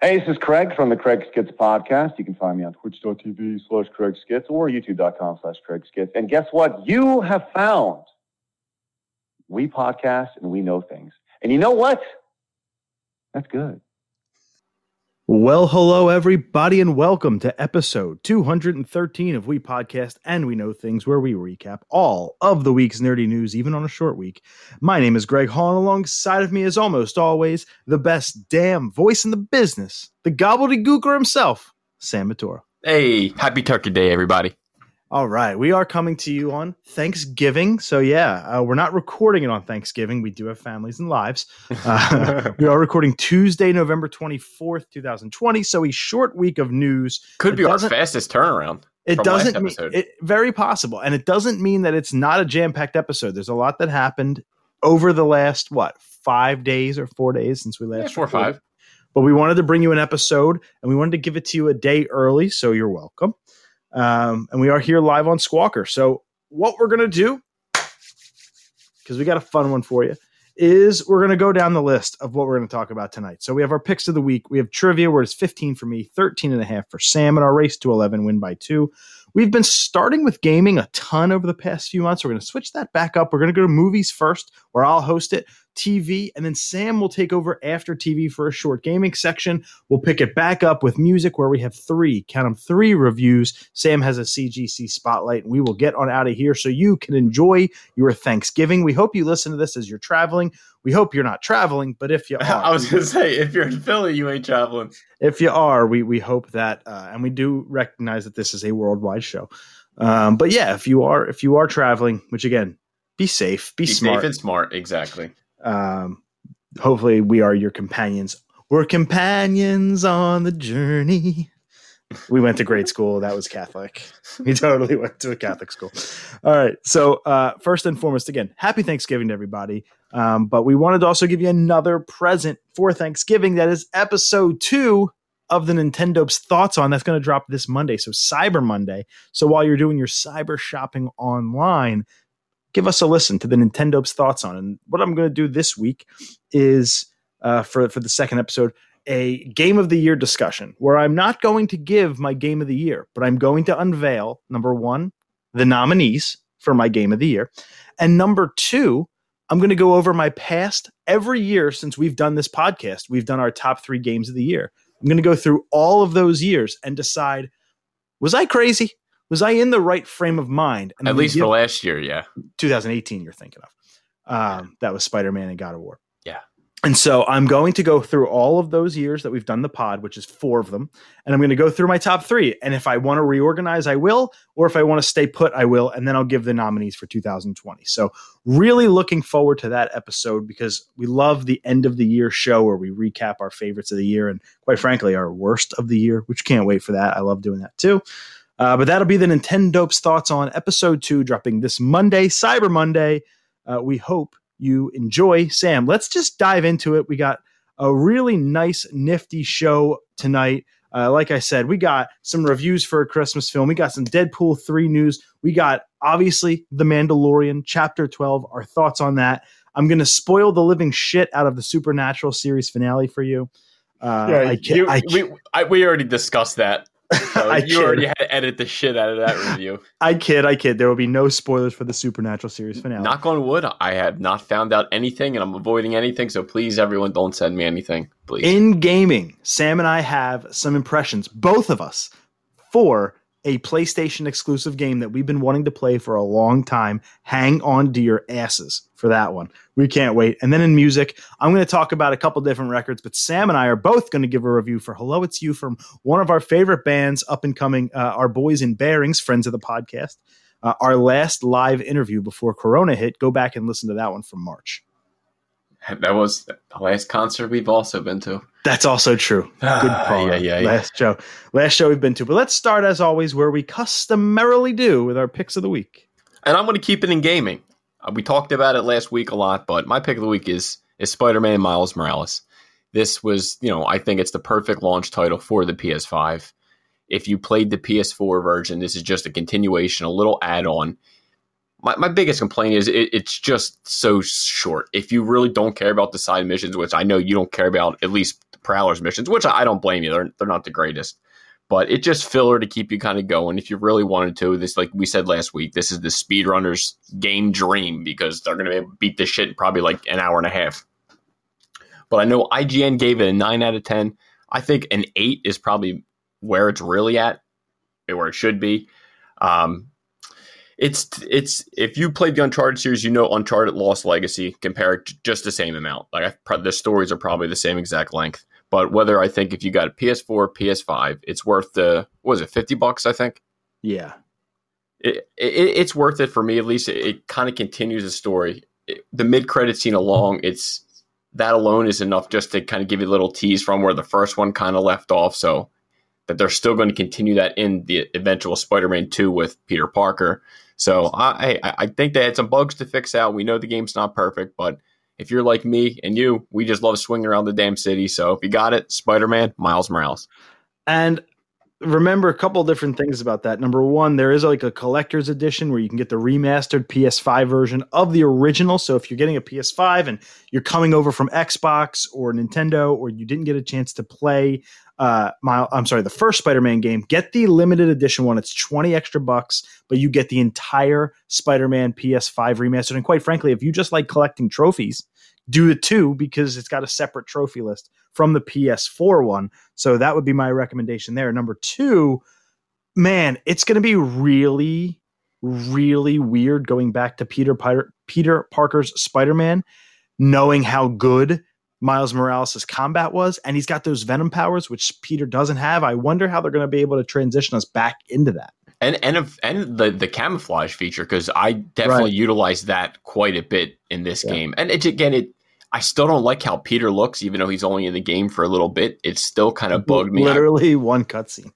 Hey, this is Craig from the Craig Skits podcast. You can find me on twitch.tv slash Craig Skits or youtube.com slash Craig Skits. And guess what? You have found we podcast and we know things. And you know what? That's good. Well, hello, everybody, and welcome to episode 213 of We Podcast and We Know Things, where we recap all of the week's nerdy news, even on a short week. My name is Greg Hall, and alongside of me, as almost always, the best damn voice in the business, the gobbledygooker himself, Sam Matura. Hey, happy Turkey Day, everybody. All right, we are coming to you on Thanksgiving. So yeah, uh, we're not recording it on Thanksgiving. We do have families and lives. Uh, we are recording Tuesday, November twenty fourth, two thousand twenty. So a short week of news. Could It be our fastest turnaround. It doesn't mean it very possible, and it doesn't mean that it's not a jam packed episode. There's a lot that happened over the last what five days or four days since we last Yeah, four or five. But we wanted to bring you an episode, and we wanted to give it to you a day early, so you're welcome. Um, and we are here live on Squawker. So what we're gonna do, because we got a fun one for you, is we're gonna go down the list of what we're gonna talk about tonight. So we have our picks of the week. We have trivia where it's 15 for me, 13 and a half for Sam, and our race to 11 win by two. We've been starting with gaming a ton over the past few months. We're going to switch that back up. We're going to go to movies first, where I'll host it, TV, and then Sam will take over after TV for a short gaming section. We'll pick it back up with music, where we have three, count them, three reviews. Sam has a CGC spotlight, and we will get on out of here so you can enjoy your Thanksgiving. We hope you listen to this as you're traveling. We hope you're not traveling, but if you are, I was gonna say, if you're in Philly, you ain't traveling. if you are, we we hope that, uh, and we do recognize that this is a worldwide show. Um, but yeah, if you are if you are traveling, which again, be safe, be, Be smart. safe and smart. Exactly. um, hopefully, we are your companions. We're companions on the journey. We went to grade school. That was Catholic. We totally went to a Catholic school. All right. So, uh, first and foremost, again, happy Thanksgiving to everybody. Um, but we wanted to also give you another present for Thanksgiving. That is episode two of the Nintendo's Thoughts on. That's going to drop this Monday. So, Cyber Monday. So, while you're doing your cyber shopping online, give us a listen to the Nintendo's Thoughts on. And what I'm going to do this week is uh, for, for the second episode, a game of the year discussion where I'm not going to give my game of the year, but I'm going to unveil number one, the nominees for my game of the year. And number two, I'm going to go over my past every year since we've done this podcast. We've done our top three games of the year. I'm going to go through all of those years and decide was I crazy? Was I in the right frame of mind? And At least for last year, yeah. 2018 you're thinking of. Um, that was Spider Man and God of War. And so I'm going to go through all of those years that we've done the pod, which is four of them, and I'm going to go through my top three. And if I want to reorganize, I will, or if I want to stay put, I will. And then I'll give the nominees for 2020. So really looking forward to that episode because we love the end of the year show where we recap our favorites of the year and quite frankly our worst of the year, which can't wait for that. I love doing that too. Uh, but that'll be the Nintendo's thoughts on episode two, dropping this Monday, Cyber Monday. Uh, we hope you enjoy. Sam, let's just dive into it. We got a really nice, nifty show tonight. Uh, like I said, we got some reviews for a Christmas film. We got some Deadpool 3 news. We got, obviously, The Mandalorian, Chapter 12, our thoughts on that. I'm going to spoil the living shit out of the Supernatural series finale for you. Uh, I kid- you- I we, I, we already discussed that. So I you kid. already had to edit the shit out of that review. I kid, I kid. There will be no spoilers for the Supernatural series finale. Knock on wood, I have not found out anything and I'm avoiding anything. So please, everyone, don't send me anything. Please. in gaming, Sam and I have some impressions, both of us, for a PlayStation exclusive game that we've been wanting to play for a long time. Hang on to your asses for that one. We can't wait. And then in music, I'm going to talk about a couple different records, but Sam and I are both going to give a review for Hello It's You from one of our favorite bands up and coming, uh, our boys in Bearings, friends of the podcast. Uh, our last live interview before Corona hit. Go back and listen to that one from March. That was the last concert we've also been to. That's also true. Good Ah, call. yeah, yeah, yeah. Last show, last show we've been to. But let's start as always, where we customarily do with our picks of the week. And I'm going to keep it in gaming. Uh, we talked about it last week a lot, but my pick of the week is is Spider-Man Miles Morales. This was, you know, I think it's the perfect launch title for the PS5. If you played the PS4 version, this is just a continuation, a little add-on. My, my biggest complaint is it, it's just so short. If you really don't care about the side missions, which I know you don't care about, at least the Prowler's missions, which I don't blame you. They're they're not the greatest, but it just filler to keep you kind of going. If you really wanted to, this like we said last week, this is the speedrunners game dream because they're going to be able to beat this shit in probably like an hour and a half. But I know IGN gave it a nine out of ten. I think an eight is probably where it's really at, where it should be. Um, it's it's if you played the Uncharted series, you know Uncharted Lost Legacy compared to just the same amount. Like I, the stories are probably the same exact length. But whether I think if you got a PS4, PS5, it's worth the was it fifty bucks? I think. Yeah. It, it it's worth it for me at least. It, it kind of continues the story. It, the mid credit scene along, it's that alone is enough just to kind of give you a little tease from where the first one kind of left off. So that they're still going to continue that in the eventual Spider-Man Two with Peter Parker. So I, I think they had some bugs to fix out. We know the game's not perfect, but if you're like me and you, we just love swinging around the damn city. So if you got it, Spider Man, Miles Morales. And remember a couple different things about that. Number one, there is like a collector's edition where you can get the remastered PS5 version of the original. So if you're getting a PS5 and you're coming over from Xbox or Nintendo, or you didn't get a chance to play uh my I'm sorry, the first Spider-Man game, get the limited edition one. It's 20 extra bucks, but you get the entire Spider-Man PS5 remastered. And quite frankly, if you just like collecting trophies, do the two because it's got a separate trophy list from the PS4 one. So that would be my recommendation there. Number two, man, it's going to be really, really weird going back to Peter Peter Parker's Spider Man, knowing how good Miles Morales' combat was, and he's got those Venom powers, which Peter doesn't have. I wonder how they're going to be able to transition us back into that. And and and the the camouflage feature because I definitely right. utilize that quite a bit in this yeah. game. And it, again, it I still don't like how Peter looks, even though he's only in the game for a little bit. It still kind of bugged me. Literally one cutscene.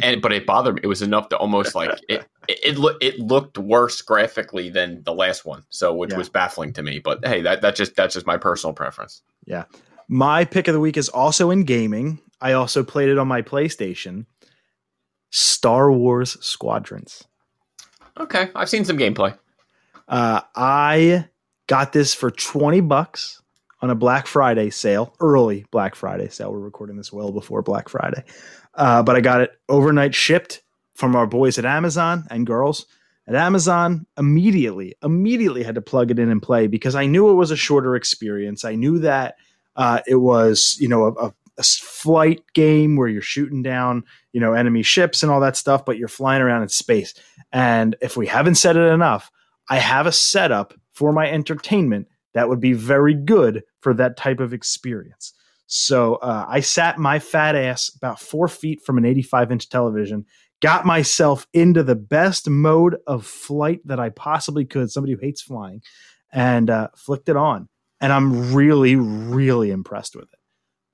And but it bothered me. It was enough to almost like it. It, it, lo- it looked worse graphically than the last one, so which yeah. was baffling to me. But hey, that that just that's just my personal preference. Yeah, my pick of the week is also in gaming. I also played it on my PlayStation. Star Wars Squadrons. Okay, I've seen some gameplay. Uh, I got this for twenty bucks on a Black Friday sale, early Black Friday sale. We're recording this well before Black Friday, uh, but I got it overnight shipped from our boys at Amazon and girls at Amazon. Immediately, immediately had to plug it in and play because I knew it was a shorter experience. I knew that uh, it was you know a, a flight game where you're shooting down you know enemy ships and all that stuff, but you're flying around in space. And if we haven't said it enough, I have a setup for my entertainment that would be very good for that type of experience. So uh, I sat my fat ass about four feet from an 85 inch television, got myself into the best mode of flight that I possibly could, somebody who hates flying, and uh, flicked it on. And I'm really, really impressed with it.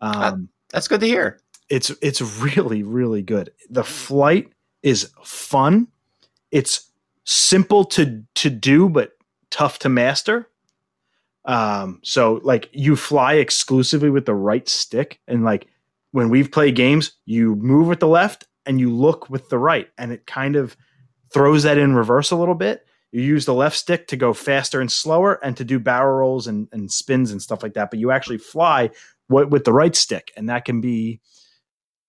Um, that's good to hear. It's it's really, really good. The flight is fun. It's simple to to do, but tough to master. Um, so like you fly exclusively with the right stick, and like when we've played games, you move with the left and you look with the right, and it kind of throws that in reverse a little bit. You use the left stick to go faster and slower, and to do barrel rolls and, and spins and stuff like that. But you actually fly with, with the right stick, and that can be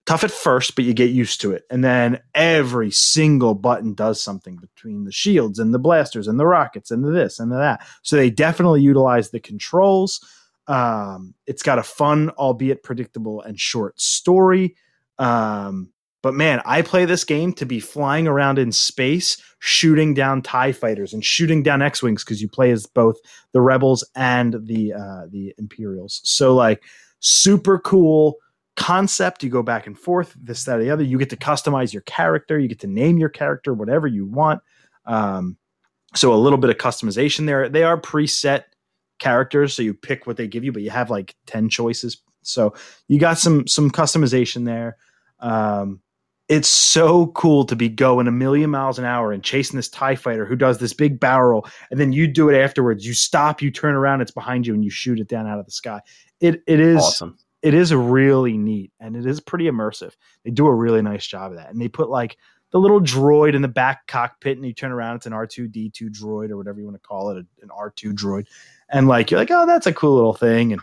tough at first, but you get used to it. And then every single button does something between the shields and the blasters and the rockets and the this and the that. So they definitely utilize the controls. Um, it's got a fun, albeit predictable and short story. Um, but man, I play this game to be flying around in space, shooting down Tie fighters and shooting down X wings because you play as both the rebels and the uh, the Imperials. So like super cool concept. You go back and forth, this, that, or the other. You get to customize your character. You get to name your character whatever you want. Um, so a little bit of customization there. They are preset characters, so you pick what they give you, but you have like ten choices. So you got some some customization there. Um, it's so cool to be going a million miles an hour and chasing this tie fighter who does this big barrel and then you do it afterwards you stop you turn around it's behind you and you shoot it down out of the sky it it is awesome it is really neat and it is pretty immersive. They do a really nice job of that. And they put like the little droid in the back cockpit and you turn around, it's an R2D2 droid or whatever you want to call it, an R2 droid. And like, you're like, oh, that's a cool little thing. And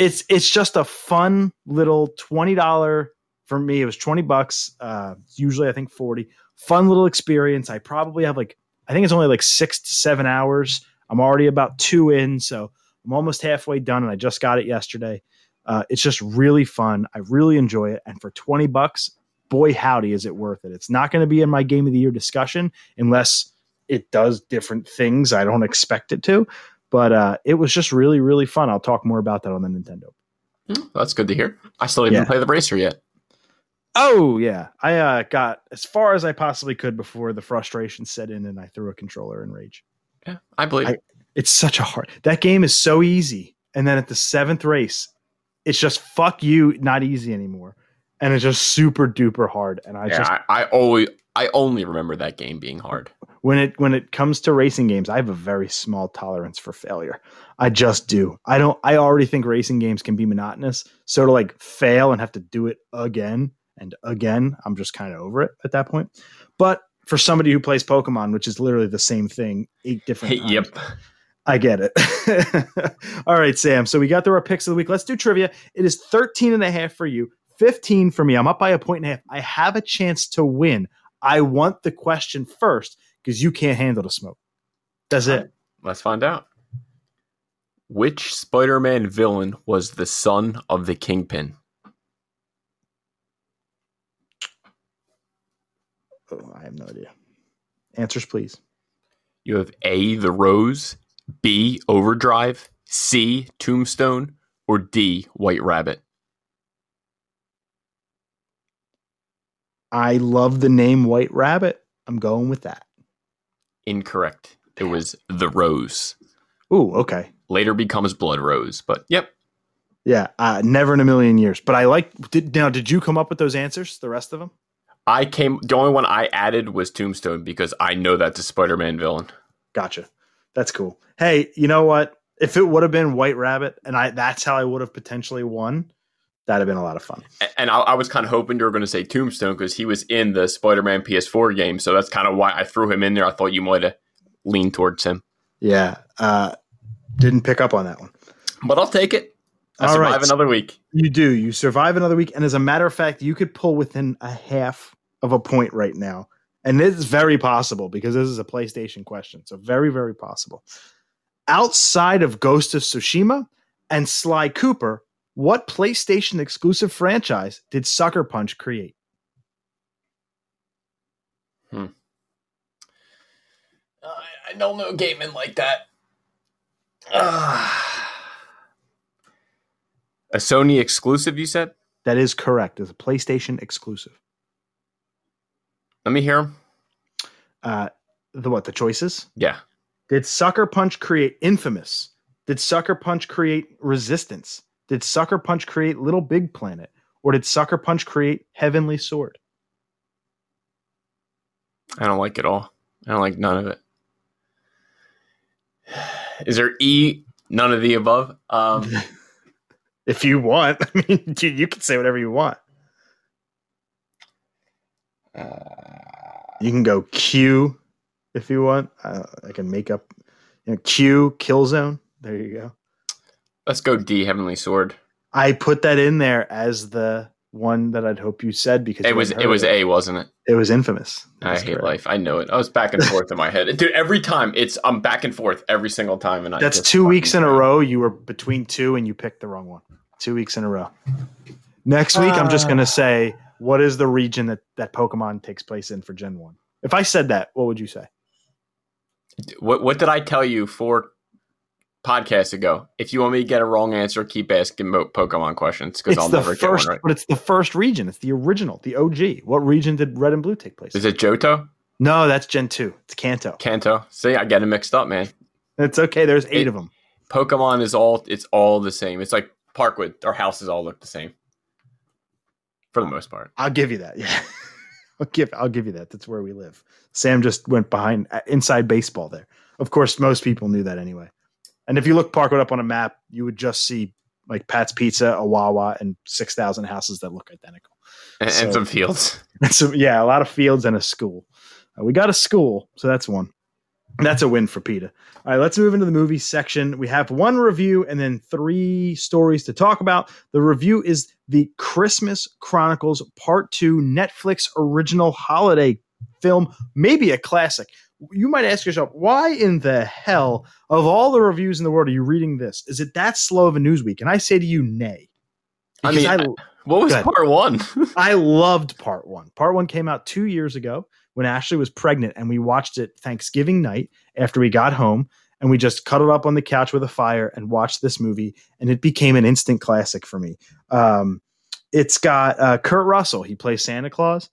it's it's just a fun little twenty dollar for me. It was twenty bucks. Uh, usually I think forty. Fun little experience. I probably have like I think it's only like six to seven hours. I'm already about two in, so I'm almost halfway done, and I just got it yesterday. Uh, it's just really fun. I really enjoy it, and for twenty bucks, boy howdy, is it worth it. It's not going to be in my game of the year discussion unless it does different things I don't expect it to. But uh, it was just really, really fun. I'll talk more about that on the Nintendo. Hmm, that's good to hear. I still didn't Yeah. play the racer yet. Oh yeah, I uh, got as far as I possibly could before the frustration set in, and I threw a controller in rage. Yeah, I believe. I- It's such a hard. That game is so easy, and then at the seventh race, it's just fuck you, not easy anymore, and it's just super duper hard. And I yeah, just I, I always, I only remember that game being hard. when it when it comes to racing games, I have a very small tolerance for failure. I just do. I don't. I already think racing games can be monotonous. So to like fail and have to do it again and again, I'm just kind of over it at that point. But for somebody who plays Pokemon, which is literally the same thing, eight different. times, yep. I get it. All right, Sam. So we got through our picks of the week. Let's do trivia. It is 13 and a half for you, 15 for me. I'm up by a point and a half. I have a chance to win. I want the question first because you can't handle the smoke. That's it. Let's find out. Which Spider-Man villain was the son of the Kingpin? Oh, I have no idea. Answers, please. You have A, the Rose, B, Overdrive, C, Tombstone, or D, White Rabbit. I love the name White Rabbit. I'm going with that. Incorrect. It was the Rose. Ooh, okay. Later becomes Blood Rose, but yep. Yeah, uh, never in a million years. But I like. Did, now, did you come up with those answers? The rest of them? I came. The only one I added was Tombstone because I know that's a Spider-Man villain. Gotcha. That's cool. Hey, you know what? If it would have been White Rabbit, and I that's how I would have potentially won, that'd have been a lot of fun. And I, I was kind of hoping you were going to say Tombstone because he was in the Spider-Man PS4 game, so that's kind of why I threw him in there. I thought you might have leaned towards him, Yeah. Uh, didn't pick up on that one. but I'll take it. I All survive right. another week. You do. You survive another week, and as a matter of fact, you could pull within a half of a point right now, and it's very possible because this is a PlayStation question. So very, very possible. Outside of Ghost of Tsushima and Sly Cooper, what PlayStation exclusive franchise did Sucker Punch create? hmm I don't know gaming like that. a Sony exclusive, you said? That is correct. It's a PlayStation exclusive. Let me hear him. Uh, the what? The choices? Yeah. Did Sucker Punch create Infamous? Did Sucker Punch create Resistance? Did Sucker Punch create Little Big Planet? Or did Sucker Punch create Heavenly Sword? I don't like it all. I don't like none of it. Is there E? None of the above. Um, If you want, I mean, you, you can say whatever you want. You can go Q if you want. Uh, I can make up you know, Q Killzone. There you go. let's go D. Heavenly Sword. I put that in there as the one that I'd hope you said because It was it was of A, wasn't it? It was infamous. I That's hate correct. life. I know it. I was back and forth in my head, dude. Every time it's I'm back and forth every single time, and I That's just two weeks in fucking- a row. You were between two and you picked the wrong one. Two weeks in a row. Next week, I'm just going to say, what is the region that, that Pokemon takes place in for Gen 1? If I said that, what would you say? What what did I tell you four podcasts ago? If you want me to get a wrong answer, keep asking mo- Pokemon questions because I'll never first, get one right. but it's the first region. It's the original, the OG. What region did Red and Blue take place? Is in? it Johto? No, that's Gen 2. It's Kanto. Kanto? See, I get it mixed up, man. It's okay. There's eight It- of them. Pokemon is all it's all the same. It's like Parkwood. Our houses all look the same. For the most part. I'll give you that. Yeah. I'll give I'll give you that. That's where we live. Sam just went behind uh, inside baseball there. Of course, most people knew that anyway. And if you look Parkwood up on a map, you would just see like Pat's Pizza, a Wawa, and six thousand houses that look identical. And, and some fields. And so yeah, a lot of fields and a school. Uh, we got a school, so that's one. That's a win for PETA. All right, let's move into the movie section. We have one review and then three stories to talk about. The review is the Christmas Chronicles Part 2 Netflix original holiday film, maybe a classic. You might ask yourself, why in the hell of all the reviews in the world are you reading this? Is it that slow of a news week? And I say to you, nay. I mean, Because what was part one? I loved part one. Part one came out two years ago when Ashley was pregnant, and we watched it Thanksgiving night after we got home. And we just cuddled up on the couch with a fire and watched this movie, and it became an instant classic for me. Um, it's got uh, Kurt Russell. He plays Santa Claus,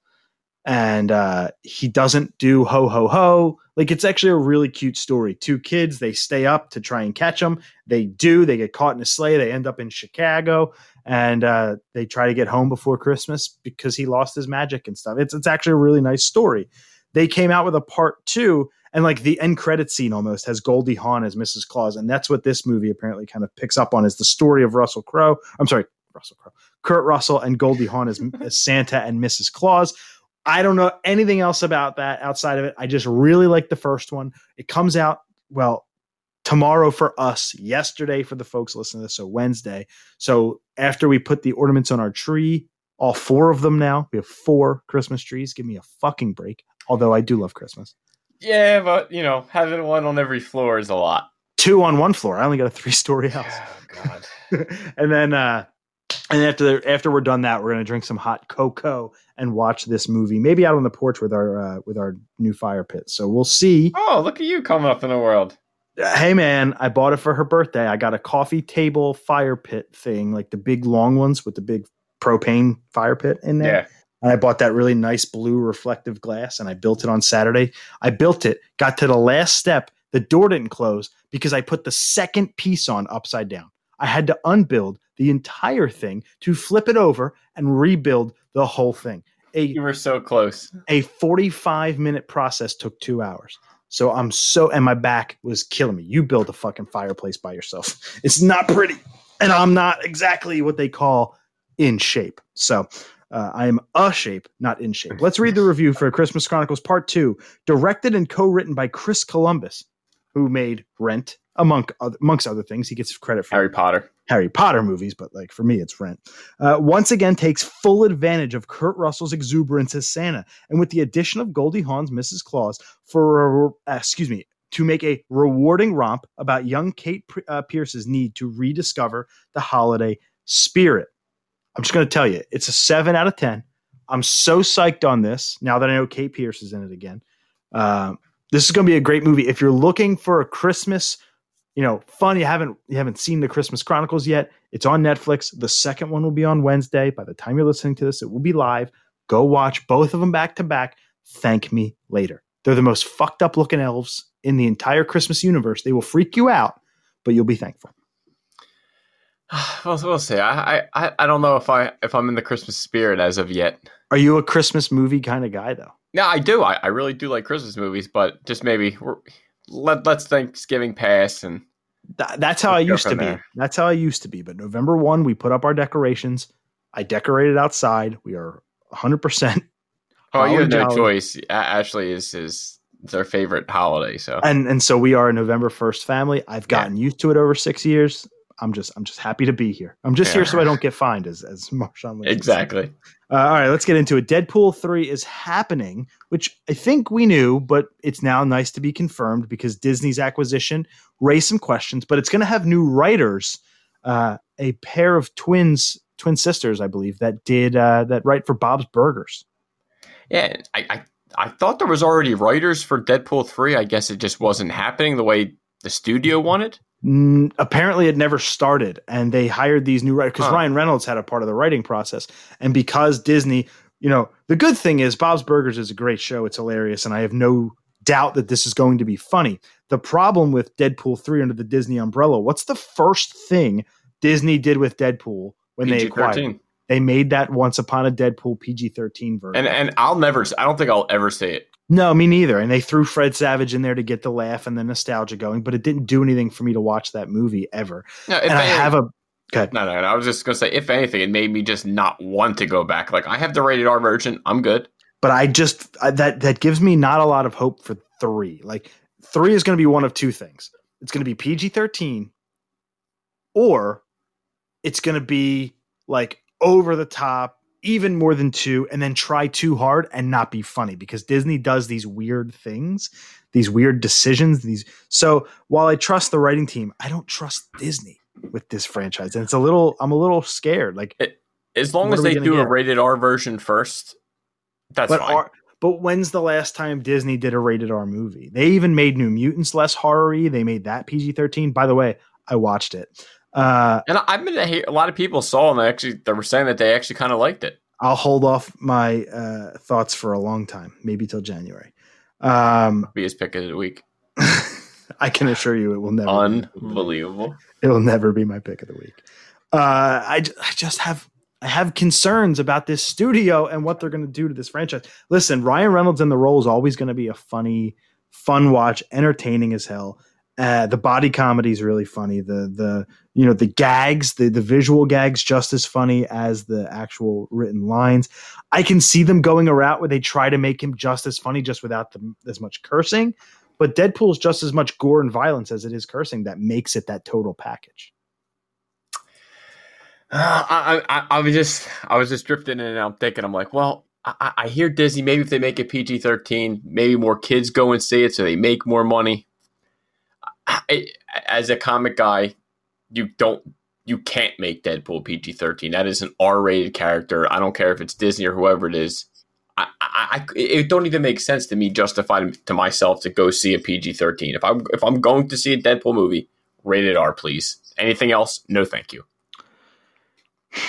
and uh, he doesn't do ho ho ho. Like it's actually a really cute story. Two kids, they stay up to try and catch him. They do. They get caught in a sleigh. They end up in Chicago and uh, they try to get home before Christmas because he lost his magic and stuff. It's it's actually a really nice story. They came out with a part two, and like the end credit scene almost has Goldie Hawn as Mrs. Claus, and that's what this movie apparently kind of picks up on is the story of Russell Crowe. I'm sorry, Russell Crowe, Kurt Russell, and Goldie Hawn as, as Santa and Mrs. Claus. I don't know anything else about that outside of it. I just really like the first one. It comes out well tomorrow for us, yesterday for the folks listening to this, so Wednesday. So after we put the ornaments on our tree, all four of them now, we have four Christmas trees. Give me a fucking break. Although I do love Christmas. Yeah, but you know, having one on every floor is a lot. Two on one floor. I only got a three story house. Oh God. and then uh and after after we're done that, we're gonna drink some hot cocoa and watch this movie, maybe out on the porch with our uh, with our new fire pit. So we'll see. Oh, look at you coming up in the world. Hey man, I bought it for her birthday. I got a coffee table fire pit thing, like the big long ones with the big propane fire pit in there. Yeah. And I bought that really nice blue reflective glass and I built it on Saturday. I built it, got to the last step. The door didn't close because I put the second piece on upside down. I had to unbuild the entire thing to flip it over and rebuild the whole thing. A You were so close. a 45 minute process took two hours. So I'm so, and my back was killing me. You build a fucking fireplace by yourself. It's not pretty. And I'm not exactly what they call in shape. So uh, I am a shape, not in shape. Let's read the review for Christmas Chronicles Part 2, directed and co written by Chris Columbus, who made Rent, among other, amongst other things. He gets credit for Harry Potter. Harry Potter movies, but like for me, it's Rent. Uh, once again, takes full advantage of Kurt Russell's exuberance as Santa, and with the addition of Goldie Hawn's Mrs. Claus for a, uh, excuse me to make a rewarding romp about young Kate P- uh, Pierce's need to rediscover the holiday spirit. I'm just going to tell you, it's a seven out of ten. I'm so psyched on this now that I know Kate Pierce is in it again. Um, this is going to be a great movie. If you're looking for a Christmas you know, fun. You haven't you haven't seen the Christmas Chronicles yet. It's on Netflix. The second one will be on Wednesday. By the time you're listening to this, it will be live. Go watch both of them back to back. Thank me later. They're the most fucked up looking elves in the entire Christmas universe. They will freak you out, but you'll be thankful. We'll, we'll see. I, I I don't know if I if I'm in the Christmas spirit as of yet. Are you a Christmas movie kind of guy though? No, I do. I, I really do like Christmas movies, but just maybe we're, let let's Thanksgiving pass and Th- that's how I used to be. there. That's how I used to be. But November 1, we put up our decorations. I decorated outside. We are 100%. oh, you have no Jolly. choice. Ashley is is their favorite holiday, so And and so we are a November 1st family. I've gotten used to it over 6 years. I'm just I'm just happy to be here. I'm just Yeah. here so I don't get fined as as Marshawn Lynch exactly. Uh, all right, let's get into it. Deadpool 3 is happening, which I think we knew, but it's now nice to be confirmed because Disney's acquisition raised some questions, but it's going to have new writers, uh, a pair of twins, twin sisters, I believe, that did uh, that write for Bob's Burgers. Yeah, I, I I thought there was already writers for Deadpool three. I guess it just wasn't happening the way the studio wanted. Mm, apparently, it never started, and they hired these new writers because Huh. Ryan Reynolds had a part of the writing process, and because Disney, you know, the good thing is Bob's Burgers is a great show. It's hilarious, and I have no doubt that this is going to be funny. The problem with Deadpool three under the Disney umbrella, what's the first thing Disney did with Deadpool when they PG acquired? They made that Once Upon a Deadpool PG thirteen version. And and I'll never. I don't think I'll ever say it. No, me neither. And they threw Fred Savage in there to get the laugh and the nostalgia going, but it didn't do anything for me to watch that movie ever. No, if and I any- have a good. No, no, no. I was just gonna say, if anything, it made me just not want to go back. Like I have the rated R version. I'm good. but I just I, that that gives me not a lot of hope for three. Like three is going to be one of two things. It's going to be PG thirteen, or it's going to be like over the top, even more than two, and then try too hard and not be funny because Disney does these weird things, these weird decisions. These so while I trust the writing team, I don't trust Disney with this franchise, and it's a little. I'm a little scared. Like It- As long as they do a rated R version first, that's but fine. but when's the last time Disney did a rated R movie? They even made New Mutants less horror-y. They made that PG thirteen. By the way, I watched it. Uh, and I- I've been to hear a lot of people saw and they actually they were saying that they actually kind of liked it. I'll hold off my uh, thoughts for a long time, maybe till January. Um, Be his pick of the week. I can assure you, it will never. Unbelievable. It will never be my pick of the week. Uh, I, I just have I have concerns about this studio and what they're going to do to this franchise. Listen, Ryan Reynolds in the role is always going to be a funny, fun watch, entertaining as hell. Uh, the body comedy is really funny. The the you know the gags, the the visual gags, just as funny as the actual written lines. I can see them going a route where they try to make him just as funny, just without the, as much cursing. But Deadpool's just as much gore and violence as it is cursing. That makes it that total package. Uh, I, I I was just I was just drifting in and I'm thinking I'm like, well, I, I hear Disney maybe if they make it PG thirteen, maybe more kids go and see it, so they make more money. I, as a comic guy, you don't you can't make Deadpool PG thirteen. That is an R rated character. I don't care if it's Disney or whoever it is. I, I, it don't even make sense to me justify to myself to go see a PG thirteen. If I'm if I'm going to see a Deadpool movie, rated R, please. Anything else? No, thank you.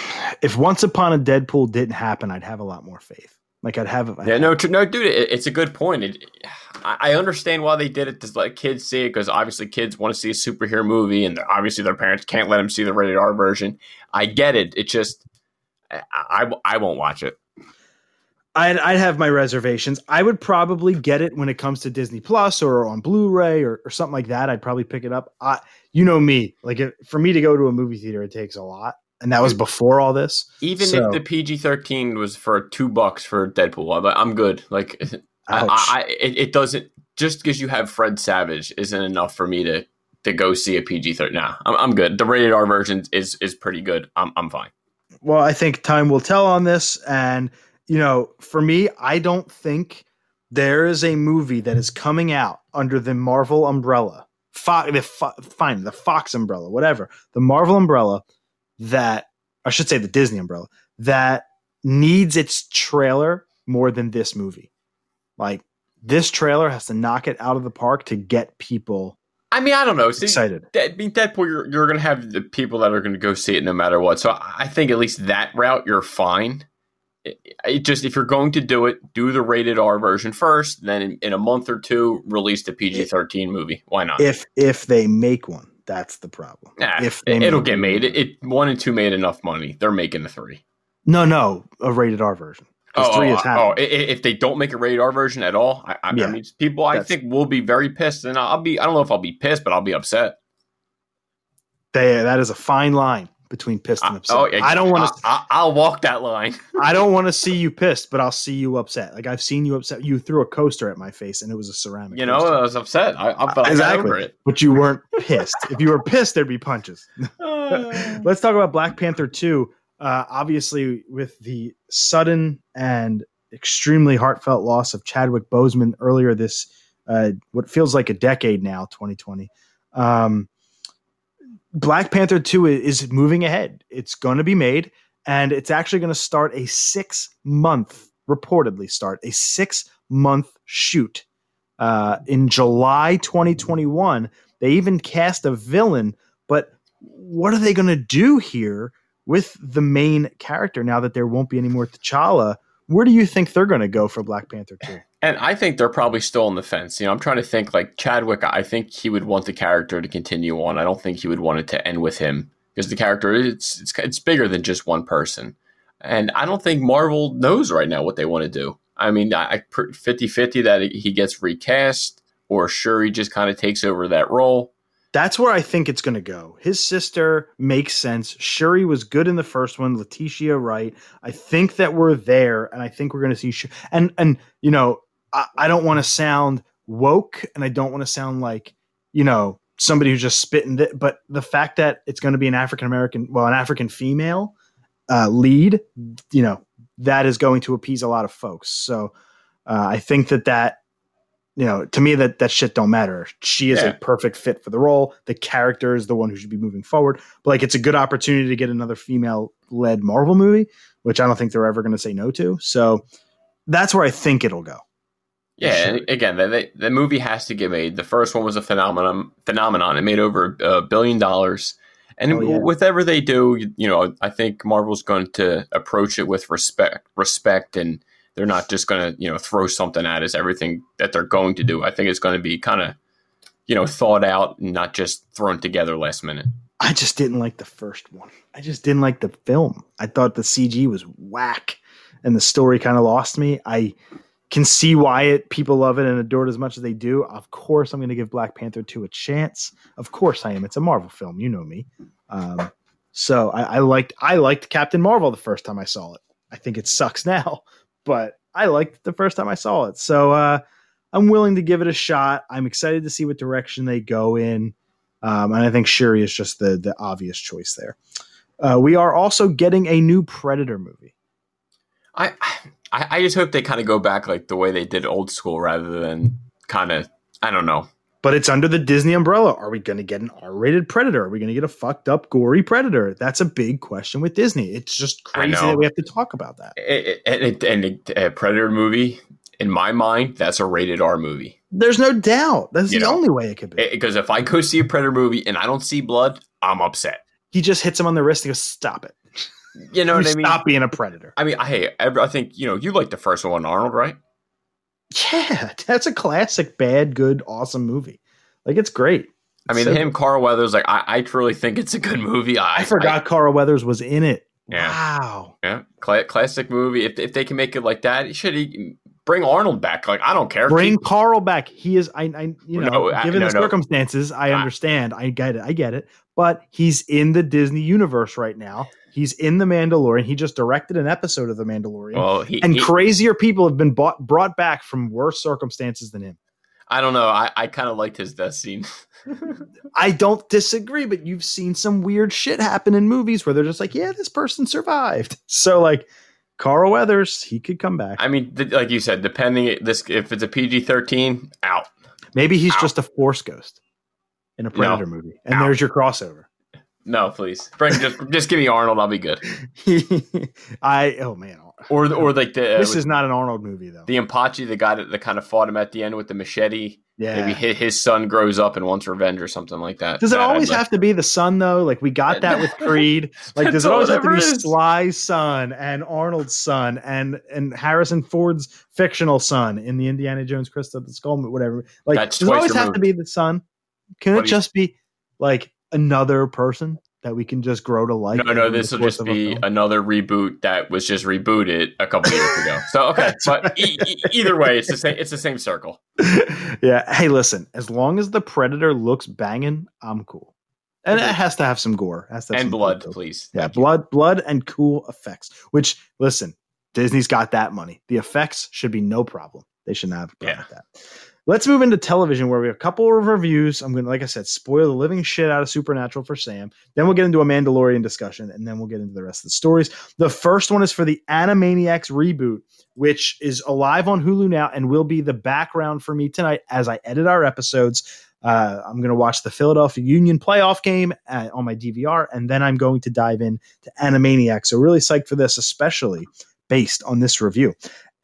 If Once Upon a Deadpool didn't happen, I'd have a lot more faith. Like I'd have. Yeah, no, no, dude, it, it's a good point. It, I, I understand why they did it to let kids see it because obviously kids want to see a superhero movie, and obviously their parents can't let them see the rated R version. I get it. It just, I, I, I won't watch it. I'd, I'd have my reservations. I would probably get it when it comes to Disney Plus or on Blu-ray or, or something like that. I'd probably pick it up. I, you know me, like if, for me to go to a movie theater, it takes a lot, and that was before all this. Even So- if the PG thirteen was for two bucks for Deadpool, I'm, good. Like, I, I, it, it doesn't just because you have Fred Savage isn't enough for me to to go see a PG thirteen. Nah, I'm, I'm good. The rated R version is is pretty good. I'm I'm fine. well, I think time will tell on this. And, you know, for me, I don't think there is a movie that is coming out under the Marvel umbrella, Fo- the Fo- fine, the Fox umbrella, whatever, the Marvel umbrella that, I should say the Disney umbrella, that needs its trailer more than this movie. Like, this trailer has to knock it out of the park to get people I mean, I don't know. See, excited. I mean, Deadpool, you're, you're going to have the people that are going to go see it no matter what. So I think at least that route, you're fine. It, it just if you're going to do it, do the rated R version first. Then in, in a month or two, release the PG 13 movie. Why not? If if they make one, that's the problem. Nah, if they it, will get made. It, it one and two made enough money. They're making the three. No, no, a rated R version. Oh, three oh, is oh, happening. i- i- if they don't make a rated R version at all, I, I, Yeah. I mean, people I think will be very pissed, and I'll be. I don't know if I'll be pissed, but I'll be upset. They, that is a fine line between pissed and I, upset. oh, yeah, I don't want to. I, I, will walk that line. I don't want to see you pissed, but I'll see you upset. Like I've seen you upset. You threw a coaster at my face, and it was a ceramic. You know, coaster. I was upset. I, I, but I Exactly. over it. but you weren't pissed. if you were pissed, there'd be punches. Let's talk about Black Panther 2. Uh, obviously, with the sudden and extremely heartfelt loss of Chadwick Boseman earlier this, uh, what feels like a decade now, 2020. Um, Black Panther 2 is moving ahead. It's going to be made, and it's actually going to start a six month, reportedly start a six month shoot uh, in July 2021. They even cast a villain, but what are they going to do here with the main character now that there won't be any more T'Challa? Where do you think they're going to go for Black Panther 2? And I think they're probably still on the fence. You know, I'm trying to think like Chadwick. I think he would want the character to continue on. I don't think he would want it to end with him because the character it's it's it's bigger than just one person. And I don't think Marvel knows right now what they want to do. I mean, I, I 50-50 that he gets recast or sure he just kind of takes over that role. That's where I think it's going to go. His sister makes sense. Shuri was good in the first one. Letitia Wright. I think that we're there, and I think we're going to see. Sh- and and you know, I, I don't want to sound woke and I don't want to sound like, you know, somebody who's just spitting th- but the fact that it's going to be an African American, well, an African female uh, lead, you know, that is going to appease a lot of folks. So uh, I think that that you know, to me that that shit don't matter. She is Yeah. a perfect fit for the role. The character is the one who should be moving forward. But like, it's a good opportunity to get another female-led Marvel movie, which I don't think they're ever going to say no to. So that's where I think it'll go. Yeah, Sure. and again, the, the, the movie has to get made. The first one was a phenomenon. Phenomenon. It made over a billion dollars, and Oh, yeah. whatever they do, you, you know, I think Marvel's going to approach it with respect, respect, and they're not just going to, you know, throw something at us. Everything that they're going to do, I think, is going to be kind of, you know, thought out, and not just thrown together last minute. I just didn't like the first one. I just didn't like the film. I thought the CG was whack, and the story kind of lost me. I can see why it people love it and adore it as much as they do. Of course, I'm going to give Black Panther two a chance. Of course, I am. It's a Marvel film. You know me. Um, so I, I liked I liked Captain Marvel the first time I saw it. I think it sucks now, but I liked it the first time I saw it. So uh, I'm willing to give it a shot. I'm excited to see what direction they go in. Um, and I think Shuri is just the the obvious choice there. Uh, we are also getting a new Predator movie. I, I, I just hope they kind of go back like the way they did old school, rather than kind of, I don't know. But it's under the Disney umbrella. Are we going to get an R-rated Predator? Are we going to get a fucked up, gory Predator? That's a big question with Disney. It's just crazy that we have to talk about that. And it, a Predator movie, in my mind, that's a rated R movie. There's no doubt. That's You the know, only way it could be. Because if I go see a Predator movie and I don't see blood, I'm upset. he just hits him on the wrist and goes, "Stop it! You know You what I mean? Stop being a predator." I mean, I, hey, I, I think you know you like the first one, Arnold, right? Yeah, that's a classic, bad, good, awesome movie. Like it's great. I mean, So- him, Carl Weathers, like I, I truly think it's a good movie. I, I forgot Carl Weathers was in it. Yeah. Wow. yeah, cla- classic movie. If, if they can make it like that, should he bring Arnold back? Like I don't care. Bring Carl back. He is. I. I you know, No, I- given no, the no. circumstances, I I- understand. I get it. I get it. But he's in the Disney universe right now. He's in the Mandalorian. He just directed an episode of the Mandalorian. well, he, and he- crazier people have been bought, brought back from worse circumstances than him. I don't know. I, I kind of liked his death scene. I don't disagree, but you've seen some weird shit happen in movies where they're just like, yeah, this person survived. So like Carl Weathers, he could come back. I mean, th- like you said, depending this if it's a PG thirteen, out. Maybe he's Ow. just a force ghost in a Predator movie. And Ow. there's your crossover. No, please, bring just just give me Arnold. I'll be good. I oh man. Or or like the uh, this is not an Arnold movie though. the Empachi, the guy that, that kind of fought him at the end with the machete. yeah. Maybe his, his son grows up and wants revenge or something like that. Does it That always have to be the son though? Like we got that with Creed. Like does it always have to be. Sly's son and Arnold's son and and Harrison Ford's fictional son in the Indiana Jones Crystal Skull whatever? Like That's does it always have to be the son? Can it just be like another person that we can just grow to like? No, no, this will just be another reboot that was just rebooted a couple years ago. So okay, but e- e- either way, it's the same. It's the same circle. yeah. Hey, listen. As long as the predator looks banging, I'm cool. And it has to have some gore. To have And some blood, please. Yeah, Thank you. blood, blood, and cool effects. Which, listen, Disney's got that money. The effects should be no problem. They should not have a problem Yeah. with that. Let's move into television where we have a couple of reviews. I'm going to, like I said, spoil the living shit out of Supernatural for Sam. Then we'll get into a Mandalorian discussion, and then we'll get into the rest of the stories. The first one is for the Animaniacs reboot, which is alive on Hulu now and will be the background for me tonight as I edit our episodes. Uh, I'm going to watch the Philadelphia Union playoff game uh, on my DVR, and then I'm going to dive in to Animaniacs. So really psyched for this, especially based on this review.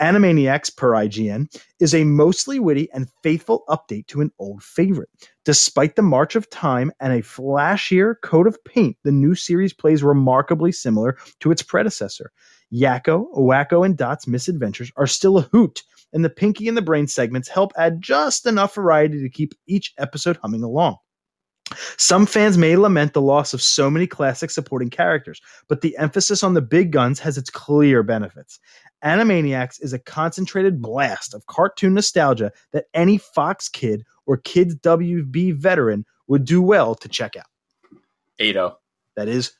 Animaniacs, per IGN, is a mostly witty and faithful update to an old favorite. Despite the march of time and a flashier coat of paint, the new series plays remarkably similar to its predecessor. Yakko, Wakko, and Dot's misadventures are still a hoot, and the Pinky and the Brain segments help add just enough variety to keep each episode humming along. Some fans may lament the loss of so many classic supporting characters, but the emphasis on the big guns has its clear benefits. Animaniacs is a concentrated blast of cartoon nostalgia that any Fox kid or Kids WB veteran would do well to check out. Ado. Oh. That is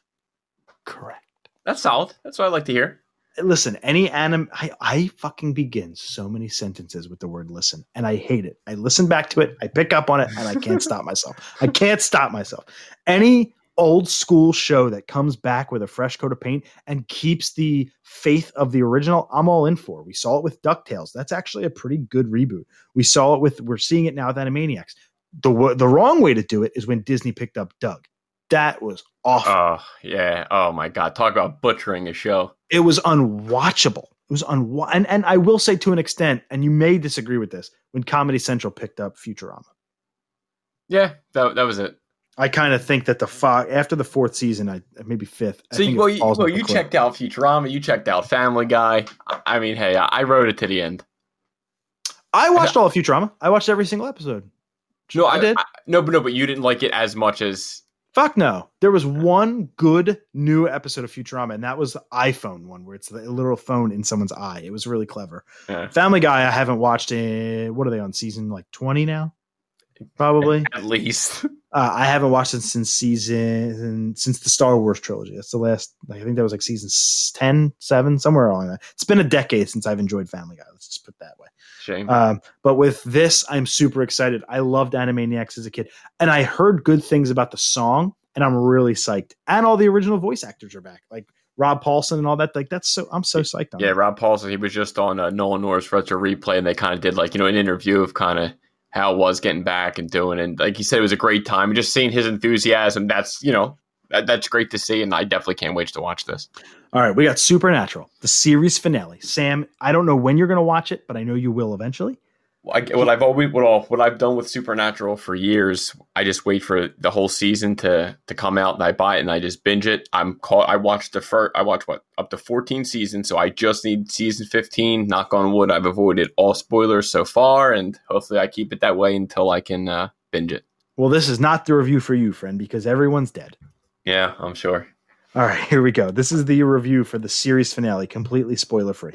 correct. That's solid. That's what I like to hear. Listen, any anim I, I fucking begin so many sentences with the word listen, and I hate it. I listen back to it, I pick up on it, and I can't stop myself. I can't stop myself. Any old school show that comes back with a fresh coat of paint and keeps the faith of the original, I'm all in for. We saw it with DuckTales. That's actually a pretty good reboot. We saw it with we're seeing it now with Animaniacs. The the wrong way to do it is when Disney picked up Doug. That was awful. Oh yeah. Oh my god. Talk about butchering a show. it was unwatchable. It was unwa- and and I will say to an extent, and you may disagree with this, when Comedy Central picked up Futurama. Yeah, that, that was it. I kind of think that the fo- after the fourth season, I maybe fifth. I So think you, well, you, well, you checked out Futurama, you checked out Family Guy. I, I mean, hey, I, I wrote it to the end. I watched all of Futurama. I watched every single episode. No, I did. no, but no, but you didn't like it as much as Fuck no. There was one good new episode of Futurama, and that was the iPhone one, where it's the literal phone in someone's eye. It was really clever. Yeah. Family Guy, I haven't watched in what are they on season like twenty now? Probably. at least. Uh, I haven't watched it since season since the Star Wars trilogy. That's the last. Like, I think that was like season s- 10, 7, somewhere along that. It's been a decade since I've enjoyed Family Guy. Let's just put it that way. Shame. Um, but with this, I'm super excited. I loved Animaniacs as a kid, and I heard good things about the song, and I'm really psyched. And all the original voice actors are back, like Rob Paulsen and all that. Like that's so. I'm so psyched on. yeah, that. Rob Paulsen, he was just on uh, Nolan North Retro Replay, and they kind of did like, you know, an interview of kind of how it was getting back and doing. And like he said, it was a great time. Just seeing his enthusiasm, that's, you know, that, that's great to see. And I definitely can't wait to watch this. All right, we got Supernatural, the series finale. Sam, I don't know when you're going to watch it, but I know you will eventually. I, what I've always what, what I've done with Supernatural for years, I just wait for the whole season to to come out, and I buy it and I just binge it. I'm caught. I watched the first. I watched what up to 14 seasons, so I just need season 15. Knock on wood, I've avoided all spoilers so far, and hopefully I keep it that way until I can uh, binge it. Well, this is not the review for you, friend, because everyone's dead. Yeah, I'm sure. All right, here we go. This is the review for the series finale, completely spoiler free.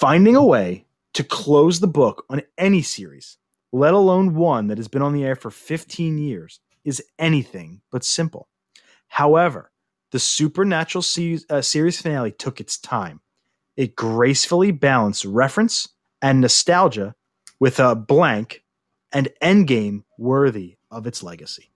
Finding a way to close the book on any series, let alone one that has been on the air for 15 years, is anything but simple. However, the Supernatural se- uh, series finale took its time. It gracefully balanced reference and nostalgia with a blank and endgame worthy of its legacy.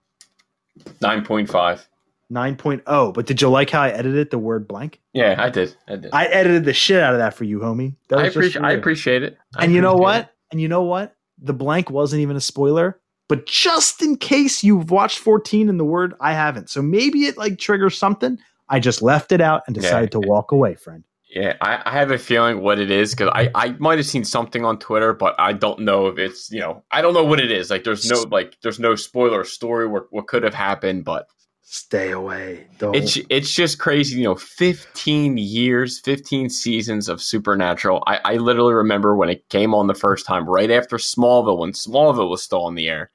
9.5. 9.0. But did you like how I edited the word blank? Yeah, I did. I did. I, I edited the shit out of that for you, homie. That was just appreciate. I appreciate it. I And you know what? it. And you know what? The blank wasn't even a spoiler. But just in case you've watched 14 and the word I haven't, so maybe it like triggers something. I just left it out and decided to walk away, friend. Yeah, I, I have a feeling what it is because I, I might have seen something on Twitter, but I don't know if it's you know I don't know what it is. Like there's no like there's no spoiler story what what could have happened, but Stay away. Don't. it's it's just crazy. You know, 15 years, 15 seasons of Supernatural. I, I literally remember when it came on the first time, right after Smallville, when Smallville was still on the air,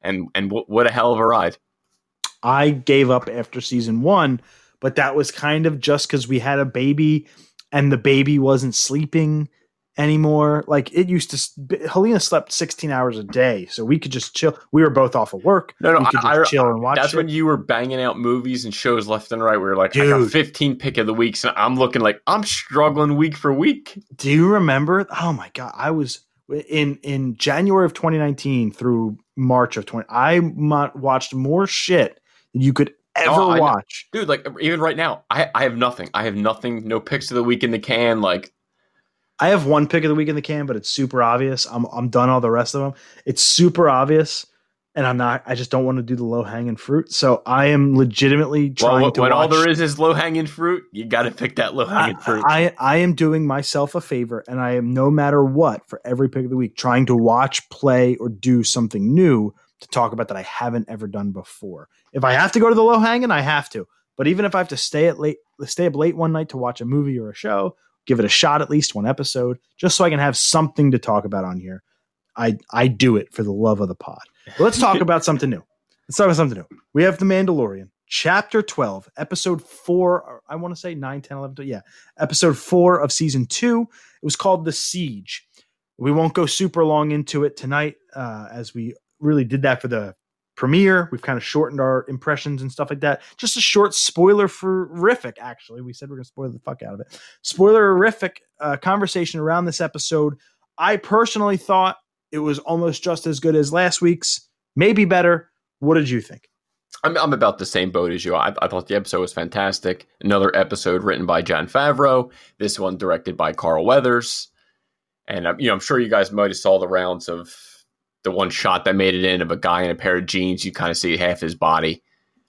and and what, what a hell of a ride. I gave up after season one, but that was kind of just because we had a baby and the baby wasn't sleeping anymore. Like it used to, Helena slept 16 hours a day, so we could just chill. We were both off of work. No, no, we could I- I- chill and watch That's it. when you were banging out movies and shows left and right. We were like, I got Dude. 15 pick of the weeks, and I'm looking like I'm struggling week for week. Do you remember? Oh my god, I was in in January of 2019 through March of 20. I watched more shit than you could ever Oh, watch. dude like even right now i i have nothing i have nothing no picks of the week in the can like I have one pick of the week in the can, but it's super obvious. I'm I'm done all the rest of them. It's super obvious, and I'm not. I just don't want to do the low hanging fruit. So I am legitimately well, trying when, to when all there is is low hanging fruit you got to pick that low hanging fruit I I am doing myself a favor, and I am no matter what for every pick of the week trying to watch, play, or do something new to talk about that I haven't ever done before. If I have to go to the low hanging, I have to. But even if I have to stay at late, stay up late one night to watch a movie or a show, give it a shot at least one episode, just so I can have something to talk about on here. I I do it for the love of the pod. But let's talk about something new. Let's talk about something new. We have The Mandalorian, chapter 12, episode 4, I want to say 9, 10, 11, 12, yeah, episode 4 of season 2. It was called The Siege. We won't go super long into it tonight uh, as we really did that for the premiere. We've kind of shortened our impressions and stuff like that. Just a short spoiler for Rific, actually. We said we're going to spoil the fuck out of it. Spoiler horrific uh, conversation around this episode. I personally thought it was almost just as good as last week's, maybe better. What did you think? I'm, I'm about the same boat as you. I, I thought the episode was fantastic. Another episode written by Jon Favreau. This one directed by Carl Weathers. And uh, you know, I'm sure you guys might have saw the rounds of the one shot that made it in of a guy in a pair of jeans. You kind of see half his body.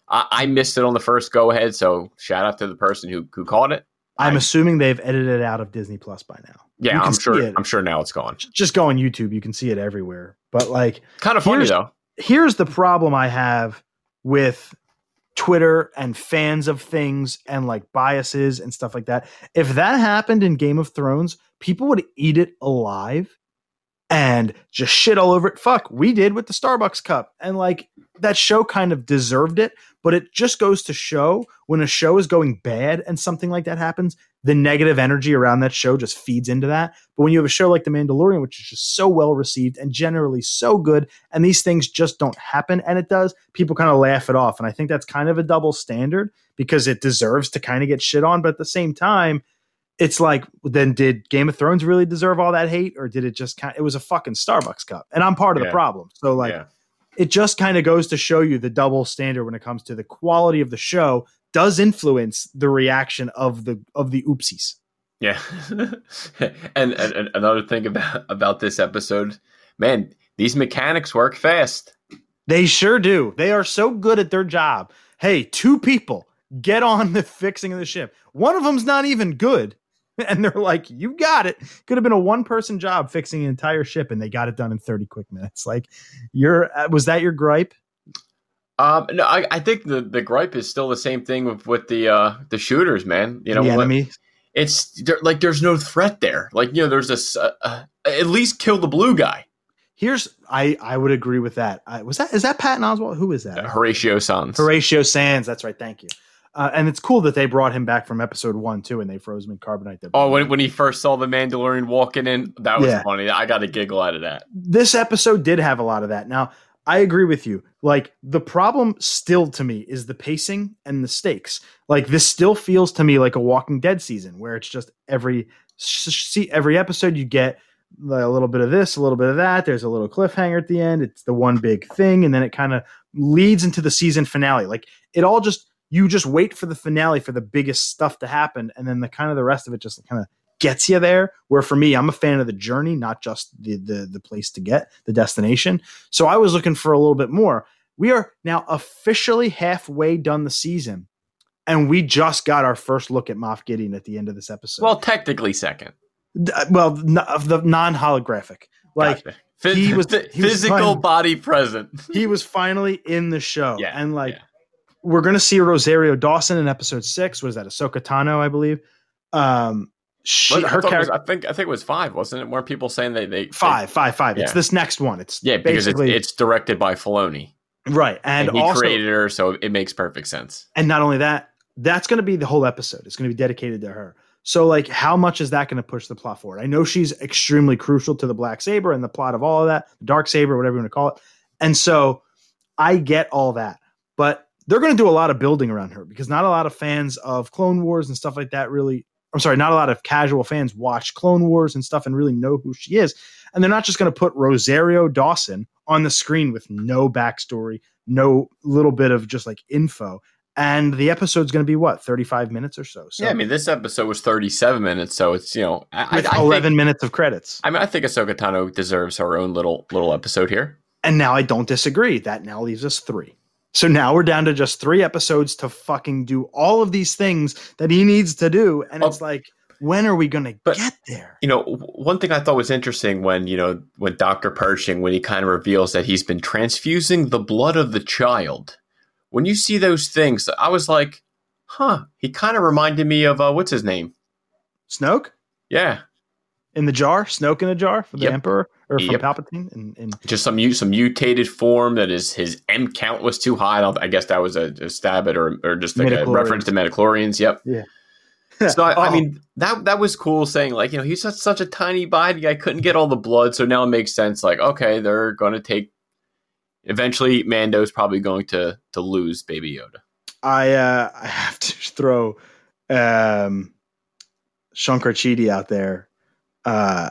I, I missed it on the first go ahead, so shout out to the person who who caught it. I'm I- assuming they've edited it out of Disney Plus by now. Yeah, I'm sure. it. I'm sure now it's gone. Just go on YouTube. You can see it everywhere. But like, Kind of funny though. here's the problem I have with Twitter and fans of things and like biases and stuff like that. If that happened in Game of Thrones, people would eat it alive and just shit all over it. Fuck, we did with the Starbucks cup. And like that show kind of deserved it, but it just goes to show when a show is going bad and something like that happens, the negative energy around that show just feeds into that. But when you have a show like The Mandalorian, which is just so well received and generally so good, and these things just don't happen, and it does, people kind of laugh it off. And I think that's kind of a double standard because it deserves to kind of get shit on. But at the same time, it's like, then did Game of Thrones really deserve all that hate, or did it just kind? of, It was a fucking Starbucks cup, and I'm part of Yeah. the problem. So like, yeah. it just kind of goes to show you the double standard when it comes to the quality of the show does influence the reaction of the of the oopsies. Yeah. and, and, and another thing about about this episode, man, these mechanics work fast. They sure do. They are so good at their job. Hey, two people get on the fixing of the ship. One of them's not even good. And they're like, you got it. Could have been a one person job fixing an entire ship, and they got it done in 30 quick minutes. Like, you're, uh, was that your gripe? Um, no, I, I think the, the gripe is still the same thing with, with the uh, the shooters, man. You know, the enemy? it's like there's no threat there. Like you know, there's this uh, uh, at least kill the blue guy, Here's, I, I would agree with that. I, was that, is that Patton Oswalt? Who is that? uh, Horatio Sanz. Horatio Sanz. That's right. Thank you. Uh, and it's cool that they brought him back from episode one too, and they froze him in carbonite. Oh, when, when he first saw the Mandalorian walking in, that was Yeah. funny. I got a giggle out of that. this episode did have a lot of that. Now, I agree with you. Like the problem still to me is the pacing and the stakes. Like this still feels to me like a Walking Dead season where it's just every see every episode you get a little bit of this, a little bit of that. There's a little cliffhanger at the end. It's the one big thing, and then it kind of leads into the season finale. Like it all just you just wait for the finale for the biggest stuff to happen, and then the kind of the rest of it just kind of gets you there. Where for me, I'm a fan of the journey, not just the the the place to get the destination. So I was looking for a little bit more. We are now officially halfway done the season, and we just got our first look at Moff Gideon at the end of this episode. Well, technically second. D- uh, well, the non holographic. Like Gotcha. Phys- he was- he was physical fine. body present. he was finally in the show, Yeah, and like yeah. We're gonna see Rosario Dawson in episode six. Was that Ahsoka Tano, I believe? Um, she, I her it was- character I think I think it was five, wasn't it? Weren't people saying they they five, five, five. It's Yeah. this next one. It's They, yeah, because it's, basically it's directed by Filoni, right, and, and, he also created her, so it makes perfect sense. And not only that, that's going to be the whole episode. It's going to be dedicated to her. So, like, how much is that going to push the plot forward? I know she's extremely crucial to the Black Saber and the plot of all of that, the Dark Saber, whatever you want to call it. And so, I get all that, but they're going to do a lot of building around her because not a lot of fans of Clone Wars and stuff like that really. I'm sorry, not a lot of casual fans watch Clone Wars and stuff and really know who she is. And they're not just going to put Rosario Dawson on the screen with no backstory, no little bit of just like info and the episode's going to be what 35 minutes or so so yeah, I mean, this episode was 37 minutes, so it's you know, I, I, with I 11 think, minutes of credits I mean, I think Ahsoka Tano deserves her own little little episode here. and now i don't disagree that now leaves us three so now we're down to just three episodes to fucking do all of these things that he needs to do and Oh. it's like when are we going to get there You know, one thing I thought was interesting when you know when Doctor Pershing when he kind of reveals that he's been transfusing the blood of the child. When you see those things, I was like, huh. He kind of reminded me of uh, what's his name? snoke Yeah, in the jar snoke in a jar for the Yep. emperor or from Yep. palpatine and, and just some some mutated form that is his M count was too high. I I guess that was a, a stab at or or just like a reference to midichlorians. Yep. Yeah. so I, I Oh, mean that that was cool saying like you know he's such such a tiny body I couldn't get all the blood so now it makes sense like okay they're going to take eventually Mando's probably going to to lose Baby Yoda. I uh, I have to throw um, Shankar Chidi out there uh,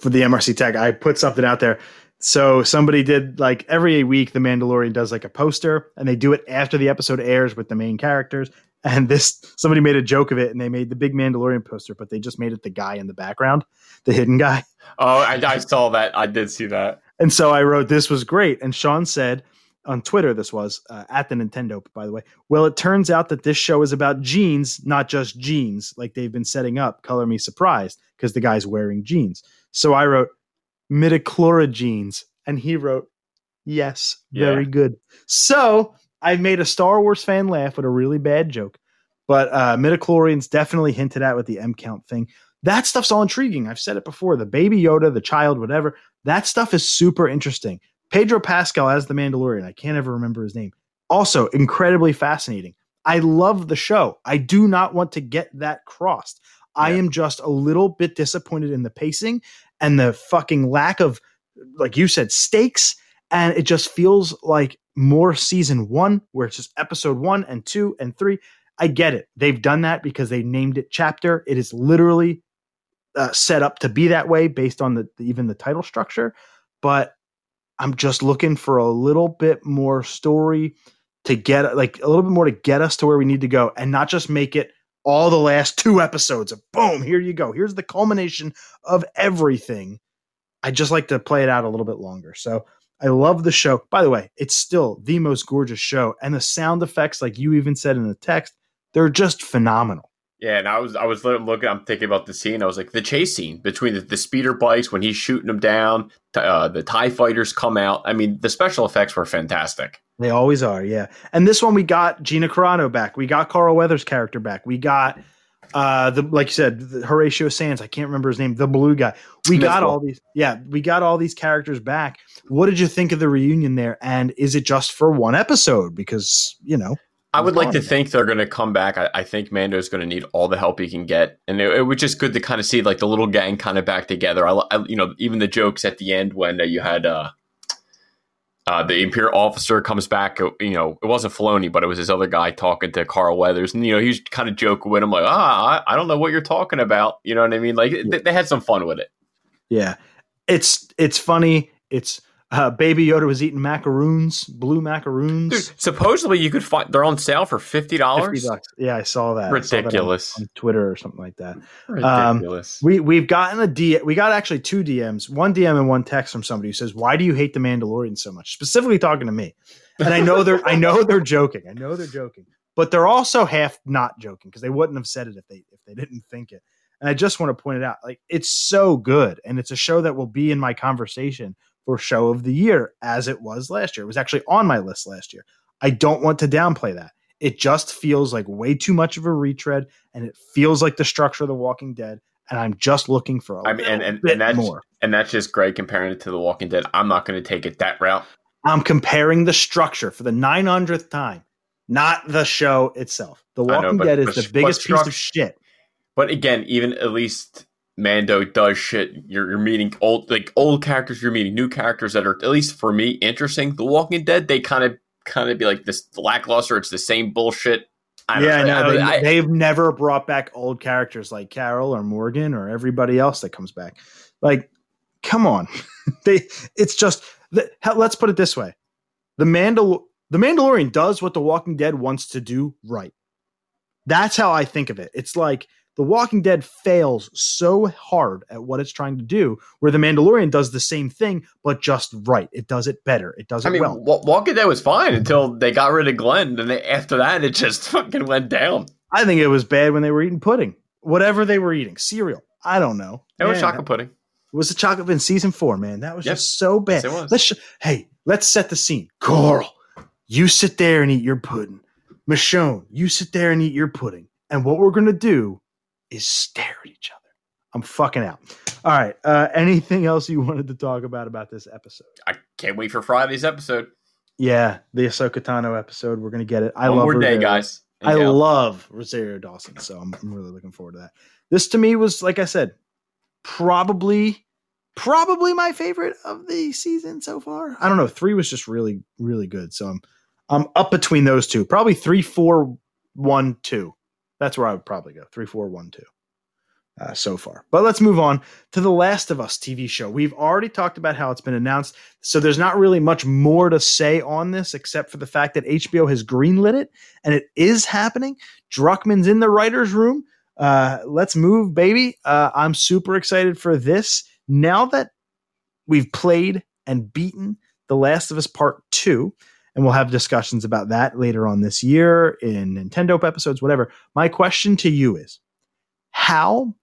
for the MRC tag. I put something out there. So somebody did like every week, The Mandalorian does like a poster, and they do it after the episode airs with the main characters. And this somebody made a joke of it, and they made the big Mandalorian poster, but they just made it the guy in the background, the hidden guy. Oh, I, I saw that. I did see that. And so I wrote, "This was great." And Sean said on Twitter, "This was uh, at the Nintendo, by the way." Well, it turns out that this show is about jeans, not just jeans, like they've been setting up. Color me surprised because the guy's wearing jeans. So I wrote midichlora jeans, and he wrote, "Yes, very Yeah. good." So I made a Star Wars fan laugh with a really bad joke, but uh, midichlorians definitely hinted at with the M count thing. That stuff's all intriguing. I've said it before. The baby Yoda, the child, whatever. That stuff is super interesting. Pedro Pascal as the Mandalorian. I can't ever remember his name. Also, incredibly fascinating. I love the show. I do not want to get that crossed. I am just a little bit disappointed in the pacing and the fucking lack of, like you said, stakes. And it just feels like more season one, where it's just episode one and two and three. I get it. They've done that because they named it chapter. It is literally uh, set up to be that way based on the even the title structure. But I'm just looking for a little bit more story to get like a little bit more to get us to where we need to go, and not just make it all the last two episodes of boom. Here you go. Here's the culmination of everything. I just like to play it out a little bit longer. So I love the show. By the way, it's still the most gorgeous show, and the sound effects, like you even said in the text, they're just phenomenal. Yeah, and I was I was looking. I'm thinking about the scene. I was like, the chase scene between the, the speeder bikes when he's shooting them down. Uh, the Tie fighters come out. I mean, the special effects were fantastic. They always are, yeah. And this one we got Gina Carano back. We got Carl Weathers' character back. We got uh the like you said, the Horatio Sanz, I can't remember his name, the blue guy. We got all these yeah, we got all these characters back. What did you think of the reunion there? And is it just for one episode? Because, you know, I would like to think they're going to come back. I, I think Mando's going to need all the help he can get, and it, it was just good to kind of see like the little gang kind of back together. I, I you know, even the jokes at the end when uh, you had uh, uh, the Imperial officer comes back. uh, You know, it wasn't Filoni, but it was his other guy talking to Carl Weathers, and you know, he's kind of joking with him like, "Ah, I, I don't know what you're talking about." You know what I mean? Like they, they had some fun with it. yeah. It's it's funny. It's uh Baby Yoda was eating macaroons, blue macaroons. Dude, supposedly you could find they're on sale for fifty 50 dollars. Yeah, I saw that. I saw that on- Ridiculous. on Twitter or something like that. Ridiculous. We we've gotten a D. We got actually two DMs, one DM and one text from somebody who says, "Why do you hate the Mandalorian so much?" Specifically talking to me, and I know they're I know they're joking. I know they're joking, but they're also half not joking because they wouldn't have said it if they if they didn't think it. And I just want to point it out, like it's so good, and it's a show that will be in my conversation for show of the year as it was last year. It was actually on my list last year. I don't want to downplay that. It just feels like way too much of a retread, and it feels like the structure of The Walking Dead. And I'm just looking for a I mean, and and, bit and that's more. and that's just Greg comparing it to The Walking Dead. I'm not going to take it that route. I'm comparing the structure for the 900th time, not the show itself. The I know, Walking but- Dead is but- the biggest piece of shit. But again, even at least Mando does shit. You're, you're meeting old like old characters. You're meeting new characters that are at least for me interesting. The Walking Dead, they kind of kind of be like this lackluster. It's the same bullshit. I yeah, know. no, they, I- they've never brought back old characters like Carol or Morgan or everybody else that comes back. Like, come on, they. It's just the, hell, let's put it this way: the Mandal the Mandalorian does what the Walking Dead wants to do right. That's how I think of it. It's like the Walking Dead fails so hard at what it's trying to do, where the Mandalorian does the same thing but just right. It does it better. It does I it mean, well. Wa- Walking Dead was fine until they got rid of Glenn, and they, after that, it just fucking went down. I think it was bad when they were eating pudding, whatever they were eating, cereal. I don't know. It was chocolate pudding. It was the chocolate in season four, man. That was Yep. just so bad. Yes, it was. Let's sh- hey, let's set the scene. Coral, you sit there and eat your pudding. Michonne, you sit there and eat your pudding. And what we're gonna do is stare at each other. I'm fucking out. All right. Uh, anything else you wanted to talk about about this episode? I can't wait for Friday's episode. Yeah, the Ahsoka Tano episode. We're gonna get it. I One love more day, guys. I Yeah. love Rosario Dawson, so I'm, I'm really looking forward to that. This to me was, like I said, probably probably my favorite of the season so far. I don't know. Three was just really, really good. So I'm I'm up between those two. Probably three, four, one, two. That's where I would probably go. Three, four, one, two. Uh, so far. But let's move on to the Last of Us TV show. We've already talked about how it's been announced, so there's not really much more to say on this except for the fact that HBO has greenlit it and it is happening. Druckman's in the writers' room. Uh, let's move, baby. Uh, I'm super excited for this. Now that we've played and beaten The Last of Us Part 2, and we'll have discussions about that later on this year in Nintendo episodes, whatever. My question to you is how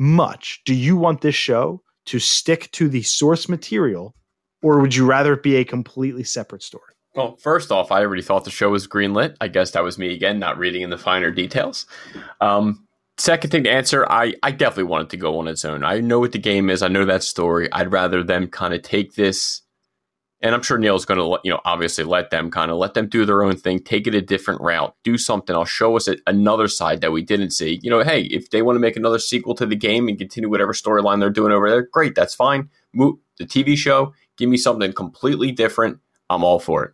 much do you want this show to stick to the source material, or would you rather it be a completely separate story? Well, first off, I already thought the show was greenlit. I guess that was me again, not reading in the finer details. Um, second thing to answer, I, I definitely want it to go on its own. I know what the game is. I know that story. I'd rather them kind of take this and I'm sure Neil's going to, you know, obviously let them kind of let them do their own thing, take it a different route, do something. I'll show us another side that we didn't see. You know, hey, if they want to make another sequel to the game and continue whatever storyline they're doing over there, great, that's fine. Move the TV show, give me something completely different. I'm all for it.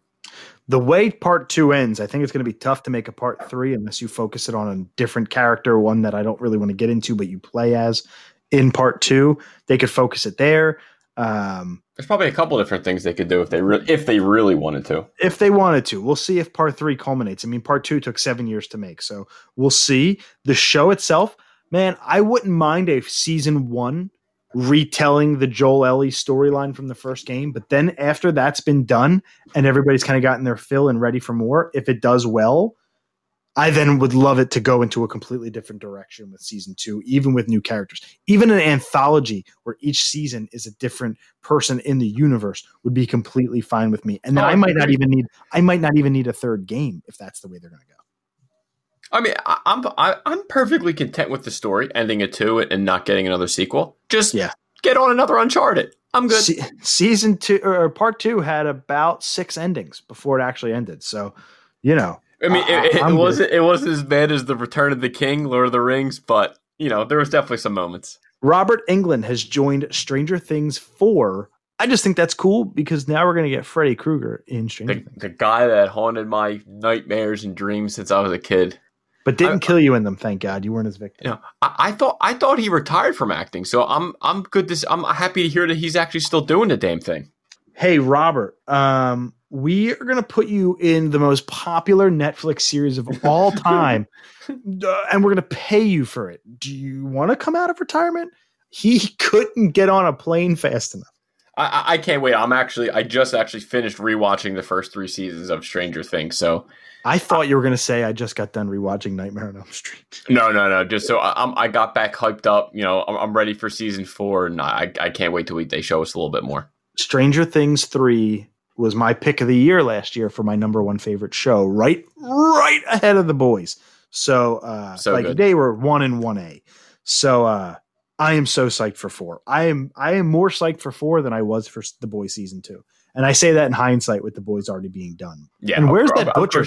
The way part two ends, I think it's going to be tough to make a part three unless you focus it on a different character, one that I don't really want to get into, but you play as in part two. They could focus it there. Um, There's probably a couple different things they could do if they re- if they really wanted to. If they wanted to, we'll see if part three culminates. I mean, part two took seven years to make, so we'll see. The show itself, man, I wouldn't mind a season one retelling the Joel Ellie storyline from the first game, but then after that's been done and everybody's kind of gotten their fill and ready for more, if it does well, I then would love it to go into a completely different direction with season two, even with new characters. Even an anthology where each season is a different person in the universe would be completely fine with me. And then oh, I might not even need I might not even need a third game if that's the way they're going to go. I mean, I, I'm I, am i am perfectly content with the story ending at two and not getting another sequel. Just yeah. get on another Uncharted. I'm good. Se- season two or part two had about six endings before it actually ended. So, you know, I mean, it, it, it wasn't it wasn't as bad as the Return of the King, Lord of the Rings, but you know there was definitely some moments. Robert Englund has joined Stranger Things four. I just think that's cool because now we're going to get Freddy Krueger in Stranger the, Things. The guy that haunted my nightmares and dreams since I was a kid, but didn't I, kill you in them. Thank God, you weren't his victim. You know, I, I, thought I thought he retired from acting, so I'm I'm good. This I'm happy to hear that he's actually still doing the damn thing. Hey, Robert. Um, we are going to put you in the most popular Netflix series of all time, uh, and we're going to pay you for it. Do you want to come out of retirement? He couldn't get on a plane fast enough. I, I can't wait. I'm actually, I just actually finished rewatching the first three seasons of Stranger Things. So I thought you were going to say I just got done rewatching Nightmare on Elm Street. No, no, no. Just so I, I got back hyped up. You know, I'm, I'm ready for season four, and I, I can't wait till we, they show us a little bit more. Stranger Things three was my pick of the year last year for my number one favorite show, right, right ahead of the boys. So, uh, so like good. they were one and one A. So, uh, I am so psyched for four. I am, I am more psyched for four than I was for the boys season two. And I say that in hindsight with the boys already being done. Yeah. And where's that butcher?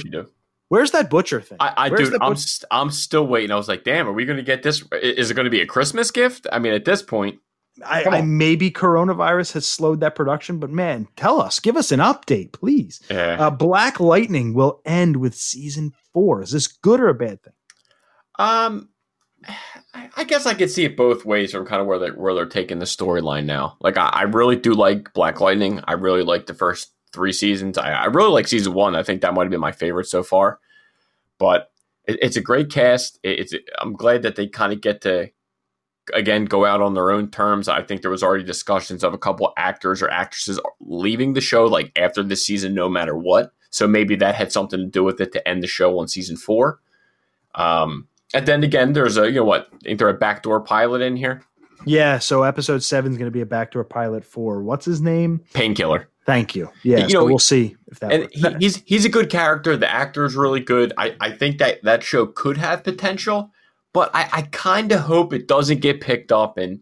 Where's that butcher thing? I, I dude, I'm, st- I'm still waiting. I was like, damn, are we going to get this? Is it going to be a Christmas gift? I mean, at this point, I, I, maybe coronavirus has slowed that production, but man, tell us, give us an update, please. Yeah. Uh, Black Lightning will end with season four. Is this good or a bad thing? Um, I guess I could see it both ways from kind of where they're where they're taking the storyline now. Like I, I, really do like Black Lightning. I really like the first three seasons. I, I really like season one. I think that might have been my favorite so far. But it, it's a great cast. It, it's I'm glad that they kind of get to again go out on their own terms. I think there was already discussions of a couple actors or actresses leaving the show like after this season, no matter what. So maybe that had something to do with it to end the show on season four. Um, and then again, there's a you know what? Ain't there a backdoor pilot in here? Yeah. So episode seven is going to be a backdoor pilot for what's his name? Painkiller. Thank you. Yeah, you know, we'll see if that. And he, he's he's a good character. The actor is really good. I, I think that that show could have potential. But I, I kind of hope it doesn't get picked up and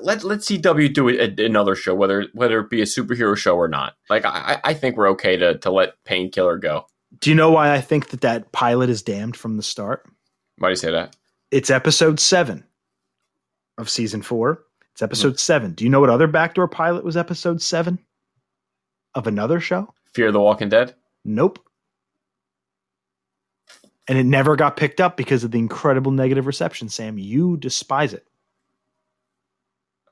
let let CW do a, another show, whether whether it be a superhero show or not. Like I, I think we're okay to to let Painkiller go. Do you know why I think that that pilot is damned from the start? Why do you say that? It's episode seven of season four. It's episode seven. Do you know what other backdoor pilot was episode seven of another show? Fear the Walking Dead. Nope. And it never got picked up because of the incredible negative reception. Sam, you despise it.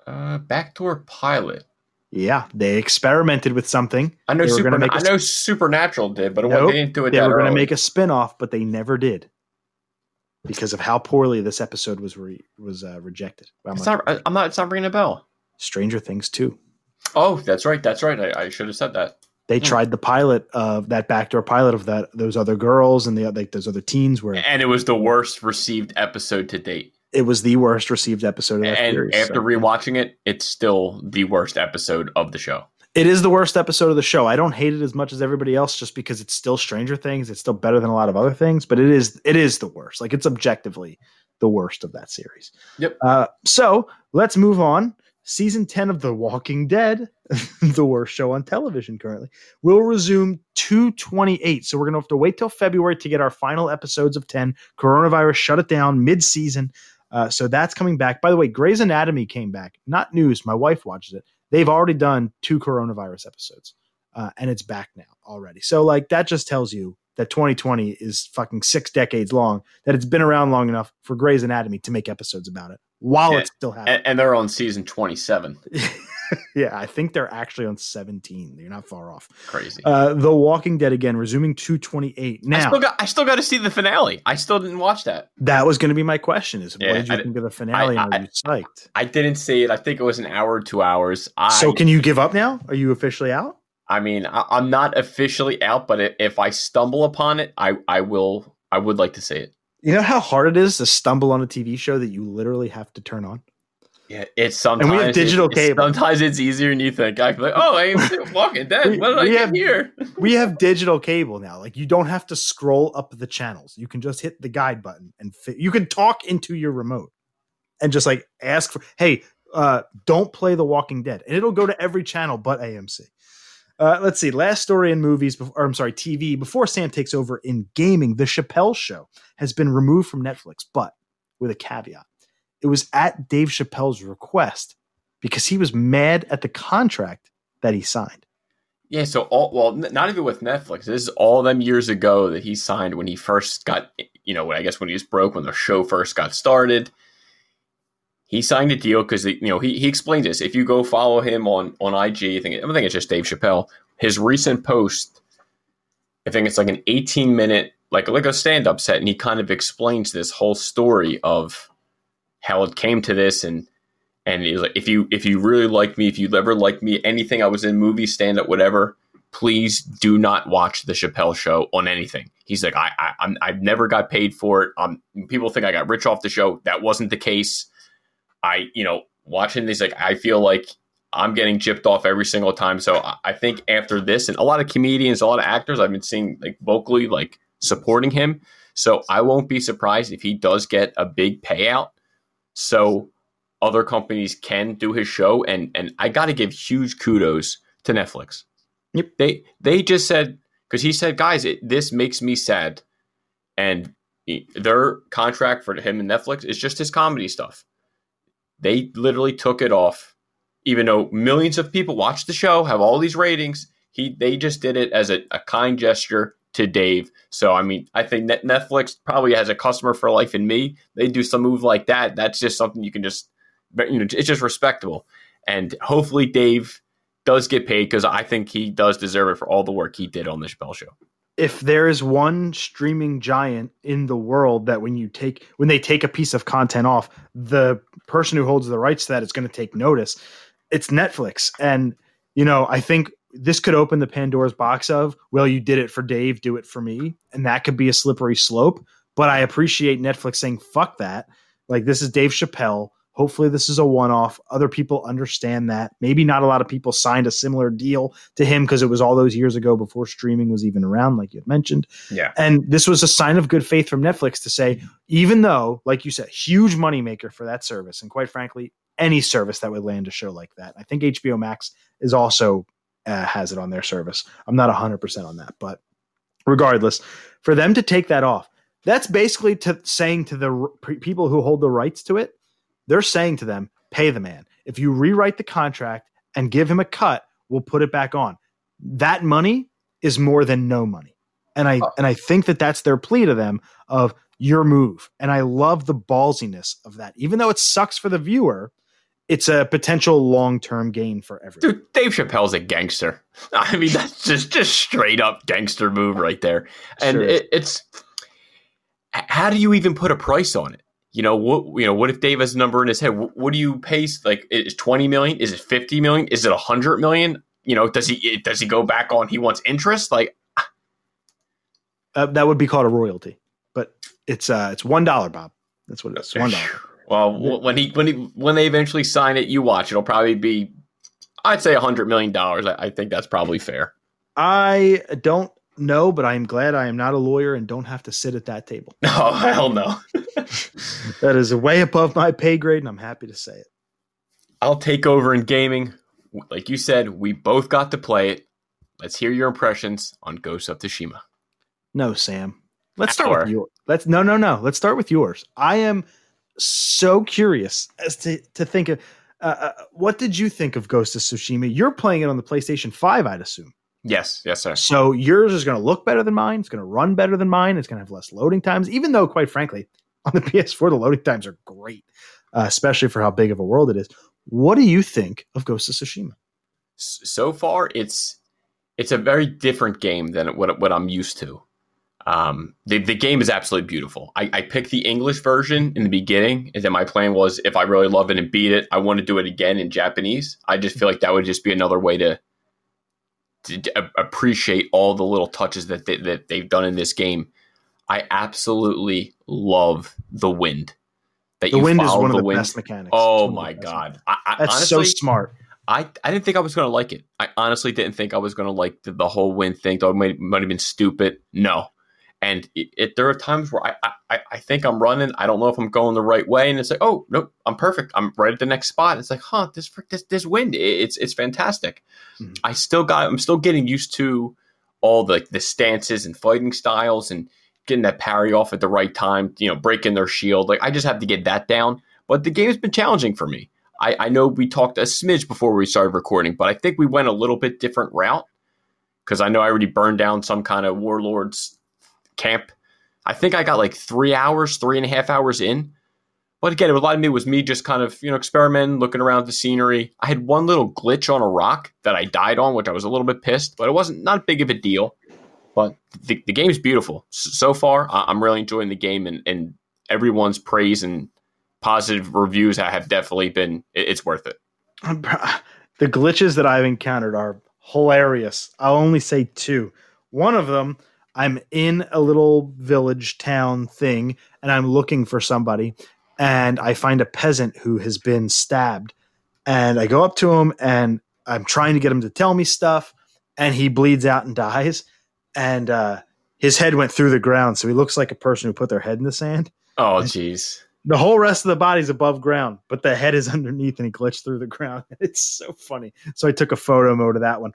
Uh, backdoor pilot. Yeah, they experimented with something. I know. Super, gonna make a I know Supernatural did, but Nope. they didn't do it They were going to make a spin-off, but they never did because of how poorly this episode was re- was uh, rejected. I'm It's not. I'm not. It's not ringing a bell. Stranger Things too. Oh, that's right. That's right. I, I should have said that. They Hmm. tried the pilot of that backdoor pilot of that those other girls and the like those other teens were, And it was the worst received episode to date. it was the worst received episode of that And series. after so. rewatching it, it's still the worst episode of the show. It is the worst episode of the show. I don't hate it as much as everybody else just because it's still Stranger Things. It's still better than a lot of other things, but it is it is the worst. Like it's objectively the worst of that series. Yep. Uh, so let's move on. Season 10 of The Walking Dead, the worst show on television currently, will resume 228. So we're going to have to wait till February to get our final episodes of 10. Coronavirus shut it down mid season. Uh, so that's coming back. By the way, Grey's Anatomy came back. Not news. My wife watches it. They've already done two coronavirus episodes, uh, and it's back now already. So, like, that just tells you that 2020 is fucking six decades long, that it's been around long enough for Grey's Anatomy to make episodes about it while it's still happening. And, and they're on season 27. yeah, I think they're actually on 17. You're not far off. Crazy. Uh, the Walking Dead again, resuming 228. I Now, still got. I still got to see the finale. I still didn't watch that. that was going to be my question: is Yeah, what did you I- think of the finale? I- you psyched? I didn't see it. I think it was an hour, two hours. I, so, can you give up now? Are you officially out? I mean, I, I'm not officially out, but if I stumble upon it, I, I will. I would like to see it. You know how hard it is to stumble on a TV show that you literally have to turn on? Yeah, it's sometimes we have digital it's- cable. Sometimes it's easier than you think. I'm like, oh, I am Walking Dead. We- What did I get have- here? We have digital cable now. Like you don't have to scroll up the channels. You can just hit the guide button and fi- you can talk into your remote and just like ask for, hey, uh, don't play The Walking Dead, and it'll go to every channel but AMC. Uh, let's see. Last story in movies, or I'm sorry, TV. Before Sam takes over in gaming, The Chappelle Show has been removed from Netflix, but with a caveat. It was at Dave Chappelle's request because he was mad at the contract that he signed. Yeah, so all well, not even with Netflix. This is all them years ago that he signed when he first got, you know, when I guess when he was broke when the show first got started. He signed a deal because you know he he explained this. If you go follow him on on IG, I think I think it's just Dave Chappelle. His recent post, I think it's like an 18 minute like like a stand up set, and he kind of explains this whole story of how it came to this and and he's like, if you if you really like me, if you ever like me, anything I was in movie, stand up, whatever, please do not watch the Chappelle show on anything. He's like, I, I I'm I've never got paid for it. Um, people think I got rich off the show. That wasn't the case. I you know watching these like I feel like I'm getting gypped off every single time. So I, think after this, and a lot of comedians, a lot of actors, I've been seeing like vocally like supporting him. So I won't be surprised if he does get a big payout. So other companies can do his show and and I got to give huge kudos to Netflix. Yep. They they just said cuz he said guys it, this makes me sad and he- their contract for him and Netflix is just his comedy stuff. They literally took it off even though millions of people watch the show, have all these ratings, he they just did it as a, a kind gesture to Dave. So I mean, I think Net- Netflix probably has a customer for life in me. They do some move like that. That's just something you can just, you know, it's just respectable. And hopefully Dave does get paid because I think he does deserve it for all the work he did on the Chappelle Show. If there is one streaming giant in the world that when you take when they take a piece of content off the person who holds the rights to that is going to take notice it's netflix. And you know i think this could open the pandora's box of well you did it for dave do it for me. And that could be a slippery slope. But i appreciate netflix saying fuck that. Like this is dave chappelle hopefully this is a one-off other people understand that maybe not a lot of people signed a similar deal to him because it was all those years ago before streaming was even around, like you had mentioned. Yeah. And this was a sign of good faith from Netflix to say, even though, like you said, huge moneymaker for that service, and quite frankly, any service that would land a show like that. I think HBO Max is also uh, has it on their service. I'm not 100% on that, but regardless, for them to take that off, that's basically to saying to the r- people who hold the rights to it, they're saying to them, pay the man. if you rewrite the contract and give him a cut, we'll put it back on. That money is more than no money. And I Oh. and I think that that's their plea to them of your move. And I love the ballsiness of that. Even though it sucks for the viewer, it's a potential long-term gain for everyone. Dude, Dave Chappelle's a gangster. I mean, that's just just straight up gangster move right there. And Sure. it, it's how do you even put a price on it? You know what? You know what if Dave has a number in his head? What, what do you pay? Like, is twenty million? Is it fifty million? Is it hundred million? You know, does he does he go back on? He wants interest. Like, Uh, that would be called a royalty, but it's uh it's one dollar, Bob. That's what it is. One dollar. well, when he when he when they eventually sign it, you watch. It'll probably be, I'd say, hundred million dollars. I, I think that's probably fair. I don't know, but I am glad I am not a lawyer and don't have to sit at that table. Oh hell no! That is way above my pay grade, and I'm happy to say it. I'll take over in gaming. Like you said, we both got to play it. Let's hear your impressions on Ghost of Tsushima. No, Sam. Let's start with yours. Let's no, no, no. Let's start with yours. I am so curious as to to think of uh, uh, what did you think of Ghost of Tsushima? You're playing it on the PlayStation Five, I'd assume. Yes, yes, sir. So yours is going to look better than mine. It's going to run better than mine. It's going to have less loading times, even though, quite frankly, on the PS4, the loading times are great, uh, especially for how big of a world it is. What do you think of Ghost of Tsushima? So far, it's it's a very different game than what what I'm used to. Um, the the game is absolutely beautiful. I, I picked the English version in the beginning, and then my plan was if I really love it and beat it, I want to do it again in Japanese. I just feel like that would just be another way to to d- a- appreciate all the little touches that they, that they've done in this game. I absolutely love the wind. That The you wind is one of the wind. best mechanics. Oh It's one of the my god! I, I, That's honestly, so smart. I, I didn't think I was going to like it. I honestly didn't think I was going to like the, the whole wind thing. Though it might, might have been stupid. No. And it, it, there are times where I, I, I think I'm running. I don't know if I'm going the right way. And it's like, oh, nope, I'm perfect. I'm right at the next spot. It's like, huh, this frick- this, this wind, it- it's it's fantastic. Mhm. I still got, I'm still getting used to all the, the stances and fighting styles and getting that parry off at the right time, you know, breaking their shield. Like, I just have to get that down. But the game's been challenging for me. I, I know we talked a smidge before we started recording, but I think we went a little bit different route because I know I already burned down some kind of warlord's camp. I think I got like three hours, three and a half hours in. But again, a lot of it was me just kind of, you know, experimenting, looking around the scenery. I had one little glitch on a rock that I died on, which I was a little bit pissed, but it wasn't not big of a deal. But the, the game's beautiful. So far, I'm really enjoying the game, and, and everyone's praise and positive reviews I have definitely been, it's worth it. the glitches that I've encountered are hilarious. I'll only say two. One of them, I'm in a little village town thing and I'm looking for somebody and I find a peasant who has been stabbed and I go up to him and I'm trying to get him to tell me stuff and he bleeds out and dies and uh his head went through the ground so he looks like a person who put their head in the sand. Oh, jeez. The whole rest of the body's above ground, but the head is underneath and he glitched through the ground. It's so funny. So I took a photo mode of that one.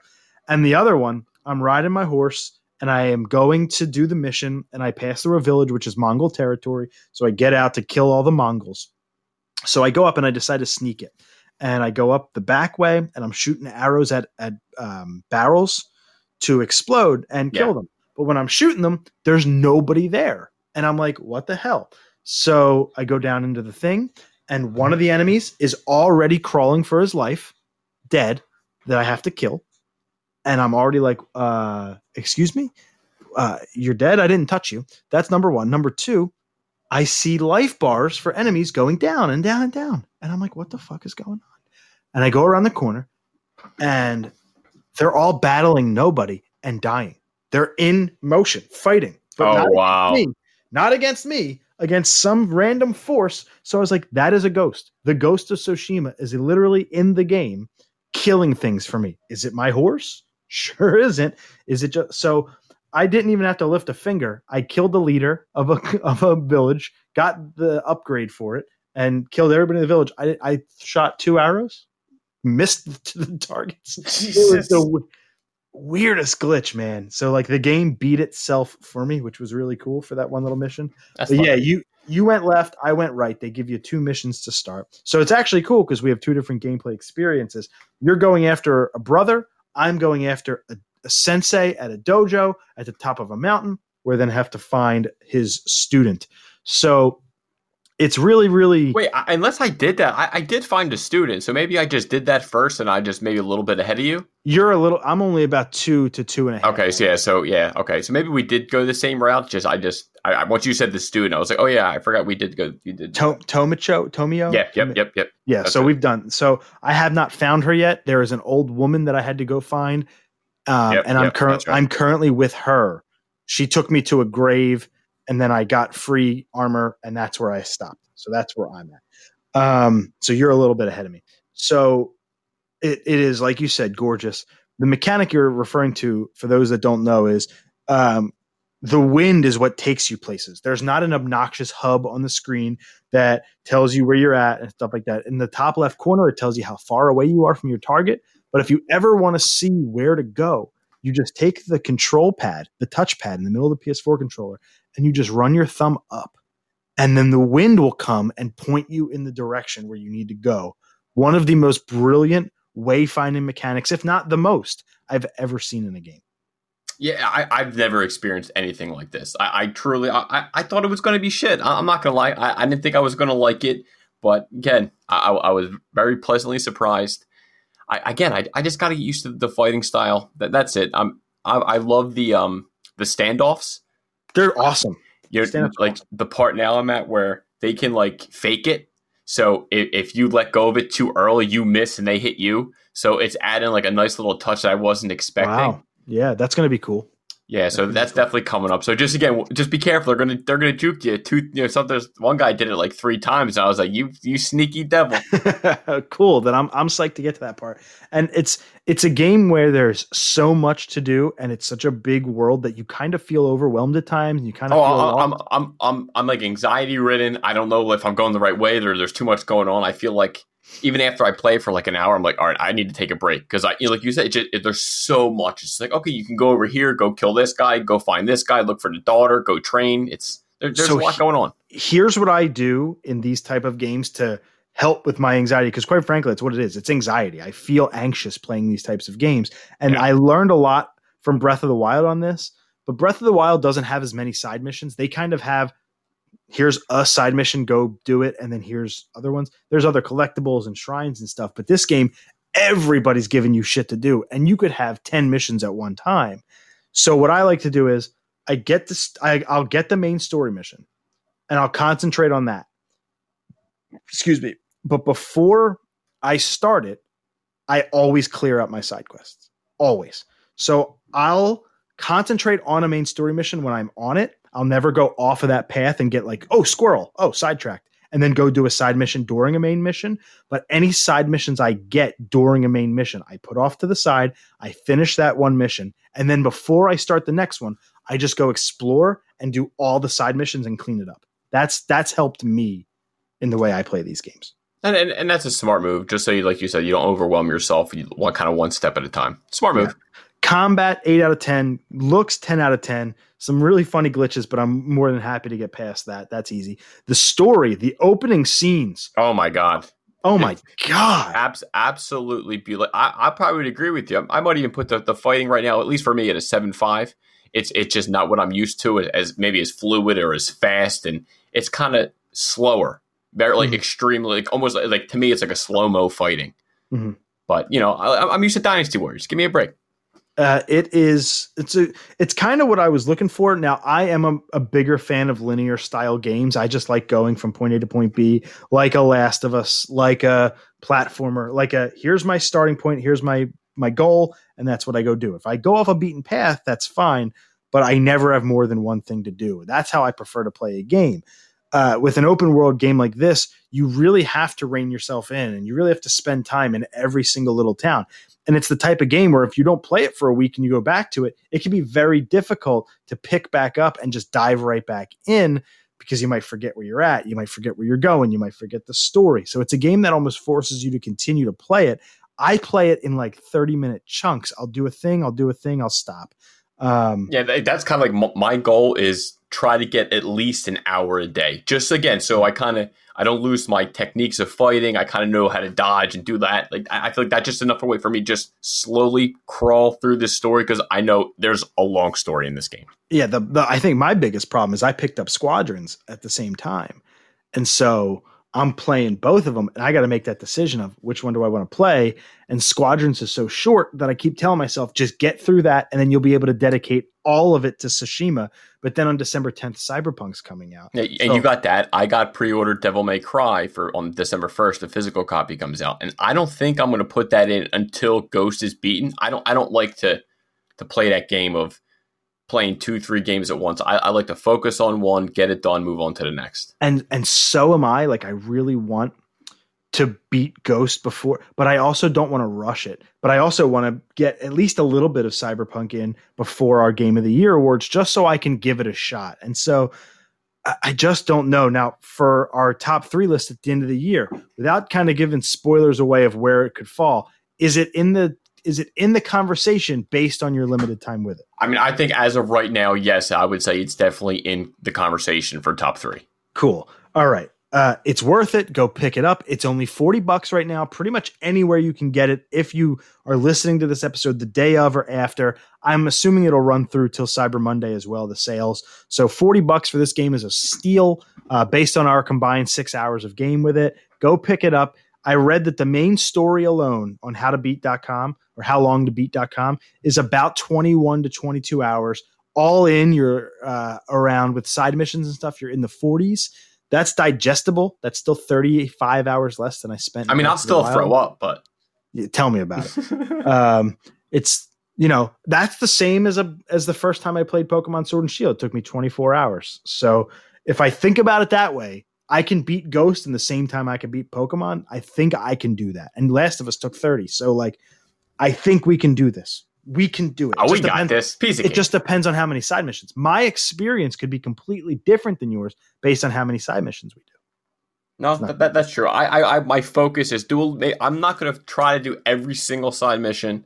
And the other one, I'm riding my horse and I am going to do the mission and I pass through a village which is Mongol territory. So I get out to kill all the Mongols. So I go up and I decide to sneak it. And I go up the back way and I'm shooting arrows at at um, barrels to explode and kill Yeah. them. But when I'm shooting them, there's nobody there. And I'm like, what the hell? So I go down into the thing, and one of the enemies is already crawling for his life, dead, that I have to kill. And I'm already like, uh, excuse me? Uh, you're dead. I didn't touch you. That's number one. Number two, I see life bars for enemies going down and down and down. And I'm like, what the fuck is going on? And I go around the corner and they're all battling nobody and dying. They're in motion, fighting. Oh, not wow. me, not against me, against some random force. So I was like, that is a ghost. The ghost of Tsushima is literally in the game killing things for me. Is it my horse? Sure isn't. Is it just so I didn't even have to lift a finger. I killed the leader of a of a village, got the upgrade for it, and killed everybody in the village. I I shot two arrows, missed the targets. It was the w- weirdest glitch, man. So like the game beat itself for me, which was really cool for that one little mission. That's But fun. yeah, you you went left, I went right. They give you two missions to start. So it's actually cool because we have two different gameplay experiences. You're going after a brother, I'm going after a, a sensei at a dojo at the top of a mountain, where then have to find his student. So it's really, really Wait, I, unless I did that, I, I did find a student, so maybe I just did that first, and I just maybe a little bit ahead of you. you're a little I'm only about two to two and a half. Okay, so yeah, so yeah, okay, so maybe we did go the same route. Just I just I, I once you said the student, I was like, oh yeah, I forgot we did go. You did. To- Tomicho, Tomio? yeah, yep, yep, yep. Yeah, That's so we've done. So I have not found her yet. There is an old woman that I had to go find, um, Yep, and I'm yep, current. right. I'm currently with her. She took me to a grave, and then I got free armor, and that's where I stopped. So that's where I'm at. Um, so you're a little bit ahead of me. So it, it is like you said, gorgeous. The mechanic you're referring to, for those that don't know, is um, the wind is what takes you places. There's not an obnoxious HUD on the screen that tells you where you're at and stuff like that. In the top left corner, it tells you how far away you are from your target. But if you ever want to see where to go, you just take the control pad, the touch pad in the middle of the PS4 controller, and you just run your thumb up. And then the wind will come and point you in the direction where you need to go. One of the most brilliant wayfinding mechanics, if not the most, I've ever seen in a game. Yeah, I, I've never experienced anything like this. I, I truly, I, I- thought it was going to be shit. I, I'm not gonna lie, I, I didn't think I was going to like it, but again, I, I I was very pleasantly surprised. I, again, I, I just got to get used to the fighting style. That, that's it. I'm, I, I love the um the standoffs. They're awesome. You know, like awesome. the part now I'm at where they can like fake it. So if, if you let go of it too early, you miss and they hit you. So it's adding like a nice little touch that I wasn't expecting. Wow. Yeah, that's going to be cool. Yeah, so That's definitely coming up. So just again, just be careful. They're gonna they're gonna juke you. Two, you know, something. One guy did it like three times, and I was like, "You, you sneaky devil." cool. Then I'm I'm psyched to get to that part. And it's it's a game where there's so much to do, and it's such a big world that you kind of feel overwhelmed at times, and you kind of Oh, feel I'm. I'm, I'm, I'm, I'm like anxiety ridden. I don't know if I'm going the right way. There, there's too much going on. I feel like even after I play for like an hour, I'm like, all right, I need to take a break because I, you know, like you said, it just, it, there's so much. It's like, okay, you can go over here, go kill this guy, go find this guy, look for the daughter, go train. It's there, there's So a lot he- going on. Here's what I do in these type of games to help with my anxiety because quite frankly it's what it is it's anxiety i feel anxious playing these types of games and Yeah. i learned a lot from breath of the wild on this but breath of the wild doesn't have as many side missions they kind of have here's a side mission go do it and then here's other ones. There's other collectibles and shrines and stuff but this game everybody's giving you shit to do and you could have 10 missions at one time. So what i like to do is i get this I, i'll get the main story mission and i'll concentrate on that. Excuse me. But before i start it i always clear out my side quests. Always. So i'll concentrate on a main story mission when i'm on it i'll never go off of that path and get like oh squirrel oh sidetracked and then go do a side mission during a main mission but any side missions i get during a main mission i put off to the side i finish that one mission and then before i start the next one i just go explore and do all the side missions and clean it up that's that's helped me in the way i play these games And, and and that's a smart move. Just so you, like you said, you don't overwhelm yourself. You want kind of one step at a time. Smart move. Combat 8 out of 10 looks 10 out of 10 some really funny glitches but i'm more than happy to get past that that's easy the story the opening scenes Oh my god. oh my god Abs- absolutely beautiful. I, I probably would agree with you. I might even put the, the fighting right now, at least for me, at a seven five. It's it's just not what I'm used to as maybe as fluid or as fast, and it's kind of slower, very like Mhm. extremely, like almost like, like to me, it's like a slow mo fighting. Mhm. But you know, I, I'm used to Dynasty Warriors. Give me a break. Uh, it is it's a it's kind of what i was looking for. Now i am a, a bigger fan of linear style games. I just like going from point a to point b like a last of us like a platformer like a here's my starting point here's my my goal and that's what i go do. If i go off a beaten path that's fine but i never have more than one thing to do. That's how i prefer to play a game. Uh, with an open world game like this you really have to rein yourself in and you really have to spend time in every single little town and it's the type of game where if you don't play it for a week and you go back to it, it can be very difficult to pick back up and just dive right back in because you might forget where you're at. You might forget where you're going. You might forget the story. So it's a game that almost forces you to continue to play it. I play it in like 30 minute chunks. I'll do a thing, I'll do a thing, I'll stop. Um, Yeah, that's kind of like my goal is try to get at least an hour a day. Just again, so I kind of I don't lose my techniques of fighting. I kind of know how to dodge and do that. Like I feel like that's just enough way for me just slowly crawl through this story because I know there's a long story in this game. Yeah, the, the I think my biggest problem is I picked up Squadrons at the same time, and so I'm playing both of them, and I got to make that decision of which one do I want to play. And Squadrons is so short that I keep telling myself, just get through that, and then you'll be able to dedicate all of it to Tsushima. But then on December 10th, Cyberpunk's coming out. Yeah, and so, you got that. I got pre-ordered Devil May Cry for on December 1st. The physical copy comes out, and I don't think I'm going to put that in until Ghost is beaten. I don't. I don't like to to play that game of playing two, three games at once. I, I, like to focus on one, get it done, move on to the next. And and so am I. Like I really want to beat Ghost before, but I also don't want to rush it. But I also want to get at least a little bit of Cyberpunk in before our Game of the Year awards, just so I can give it a shot. And so I, I just don't know. Now, for our top three list at the end of the year, without kind of giving spoilers away of where it could fall, is it in the is it in the conversation based on your limited time with it? I mean, I think as of right now, yes, I would say it's definitely in the conversation for top three. Cool. All right. Uh, it's worth it. Go pick it up. It's only 40 bucks right now, pretty much anywhere you can get it. If you are listening to this episode the day of or after, I'm assuming it'll run through till Cyber Monday as well, the sales. So 40 bucks for this game is a steal uh, based on our combined six hours of game with it. Go pick it up. I read that the main story alone on howtobeat.com or howlongtobeat.com is about 21 to 22 hours. All in, you're uh, around with side missions and stuff, you're in the 40s. That's digestible. That's still 35 hours less than I spent. I mean, I'll still throw up, but yeah, tell me about it. um, it's you know that's the same as a as the first time I played Pokemon Sword and Shield. It took me 24 hours. So if I think about it that way, I can beat Ghost in the same time I can beat Pokemon. I think I can do that. And Last of Us took 30. So like I think we can do this. We can do it. Oh, it we got depends, this. Piece it cake. just depends on how many side missions. My experience could be completely different than yours based on how many side missions we do. No, that, that, that's true. I, I, I, my focus is dual. I'm not going to try to do every single side mission.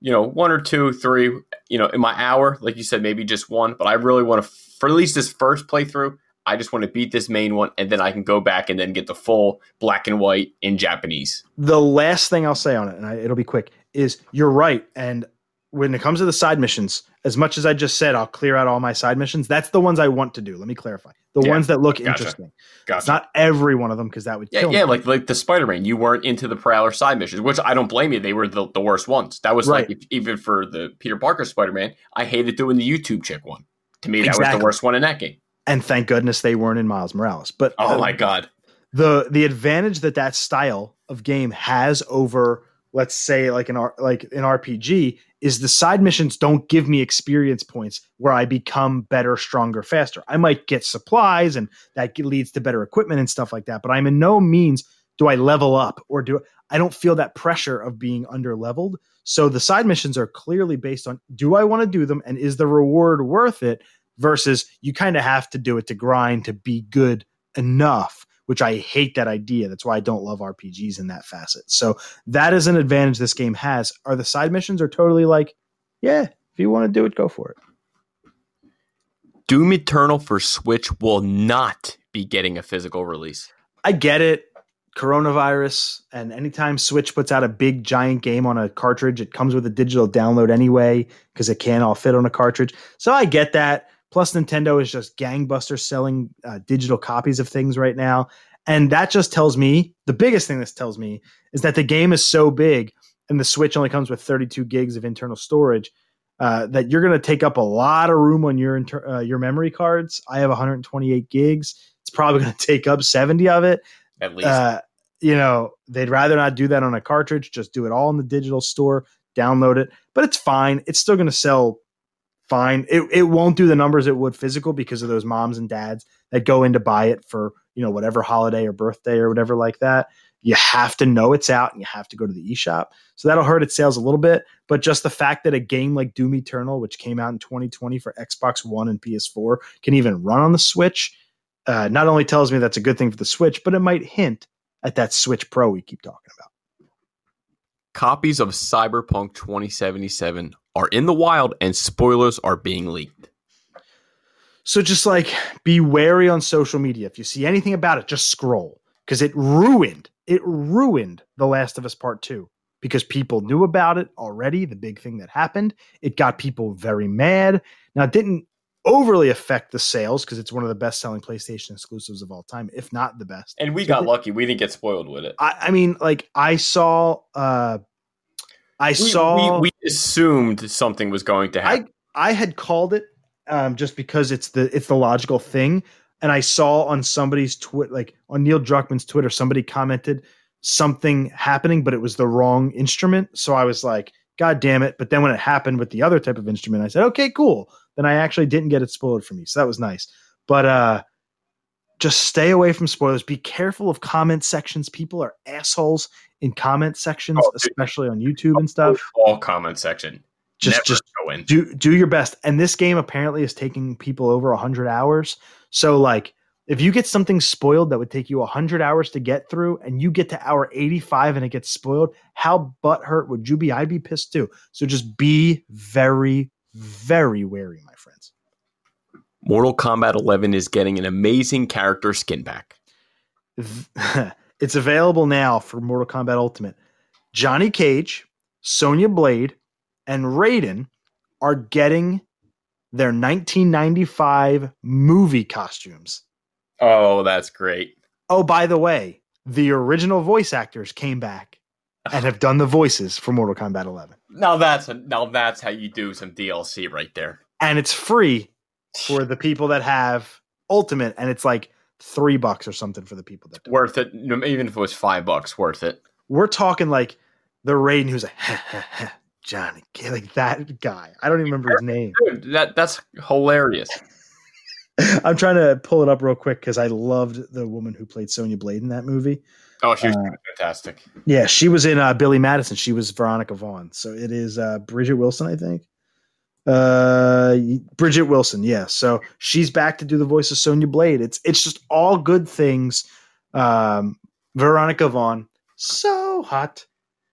You know, one or two, three. You know, in my hour, like you said, maybe just one. But I really want to, for at least this first playthrough, I just want to beat this main one, and then I can go back and then get the full black and white in Japanese. The last thing I'll say on it, and I, it'll be quick, is you're right. And when it comes to the side missions, as much as I just said, I'll clear out all my side missions. That's the ones I want to do. Let me clarify. The yeah, ones that look gotcha. interesting. Gotcha. It's not every one of them because that would yeah, yeah. Me. Like like the Spider Man, you weren't into the Prowler side missions, which I don't blame you. They were the, the worst ones. That was right. like if, even for the Peter Parker Spider Man, I hated doing the YouTube chick one. To me, that exactly. was the worst one in that game and thank goodness they weren't in Miles Morales. But oh my god, the the advantage that that style of game has over let's say like an like an RPG is the side missions don't give me experience points where I become better, stronger, faster. I might get supplies and that leads to better equipment and stuff like that, but I'm in no means do I level up or do I don't feel that pressure of being under leveled. So the side missions are clearly based on do I want to do them and is the reward worth it versus you kind of have to do it to grind to be good enough which I hate that idea. That's why I don't love RPGs in that facet. So that is an advantage this game has. Are the side missions are totally like, yeah, if you want to do it, go for it. Doom Eternal for Switch will not be getting a physical release. I get it. Coronavirus, and anytime Switch puts out a big giant game on a cartridge, it comes with a digital download anyway because it can't all fit on a cartridge. So I get that. Plus, Nintendo is just gangbuster selling uh, digital copies of things right now. And that just tells me the biggest thing this tells me is that the game is so big and the Switch only comes with 32 gigs of internal storage uh, that you're going to take up a lot of room on your inter- uh, your memory cards. I have 128 gigs. It's probably going to take up 70 of it. At least. Uh, you know, they'd rather not do that on a cartridge, just do it all in the digital store, download it. But it's fine. It's still going to sell fine. It it won't do the numbers it would physical because of those moms and dads that go in to buy it for, you know, whatever holiday or birthday or whatever like that. You have to know it's out and you have to go to the eShop. So that'll hurt its sales a little bit. But just the fact that a game like Doom Eternal, which came out in 2020 for Xbox One and PS4, can even run on the Switch, uh, not only tells me that's a good thing for the Switch, but it might hint at that Switch Pro we keep talking about. Copies of Cyberpunk 2077 are in the wild and spoilers are being leaked. So just like be wary on social media. If you see anything about it, just scroll because it ruined it ruined The Last of Us Part 2 because people knew about it already, the big thing that happened. It got people very mad. Now it didn't overly affect the sales because it's one of the best selling PlayStation exclusives of all time, if not the best. And we got lucky. We didn't get spoiled with it. I, I mean, like I saw uh I We, saw we, we assumed something was going to happen. I had called it um, just because it's the it's the logical thing, and I saw on somebody's twit like on Neil Druckmann's Twitter, somebody commented something happening, but it was the wrong instrument. So I was like, God damn it! But then when it happened with the other type of instrument, I said, okay, cool. Then I actually didn't get it spoiled for me, so that was nice. But uh, just stay away from spoilers. Be careful of comment sections. People are assholes in comment sections, Oh, especially on YouTube and stuff. All comment section. Just Never just go in. do do your best. And this game apparently is taking people over 100 hours. So like if you get something spoiled that would take you 100 hours to get through and you get to hour 85 and it gets spoiled, how butthurt would you be? I'd be pissed too. So just be very very wary, my friends. Mortal Kombat 11 is getting an amazing character skin pack. it's available now for Mortal Kombat Ultimate. Johnny Cage, Sonya Blade, and Raiden are getting their 1995 movie costumes. Oh, that's great. Oh, by the way, the original voice actors came back and have done the voices for Mortal Kombat 11. Now that's a, now that's how you do some DLC right there. And it's free for the people that have Ultimate, and it's like three bucks or something for the people that don't. Worth it. Even if it was five bucks, worth it. we're talking like the Raiden who's like Johnny, like that guy. I don't even remember his name. Dude, that that's hilarious. I'm trying to pull it up real quick because I loved the woman who played Sonya Blade in that movie. Oh, she was Uh, fantastic. Yeah, she was in uh, Billy Madison. She was Veronica Vaughn. So it is uh, Bridget Wilson, I think. Uh, Bridget Wilson. Yeah. So she's back to do the voice of Sonya Blade. It's it's just all good things. Um, Veronica Vaughn, so hot.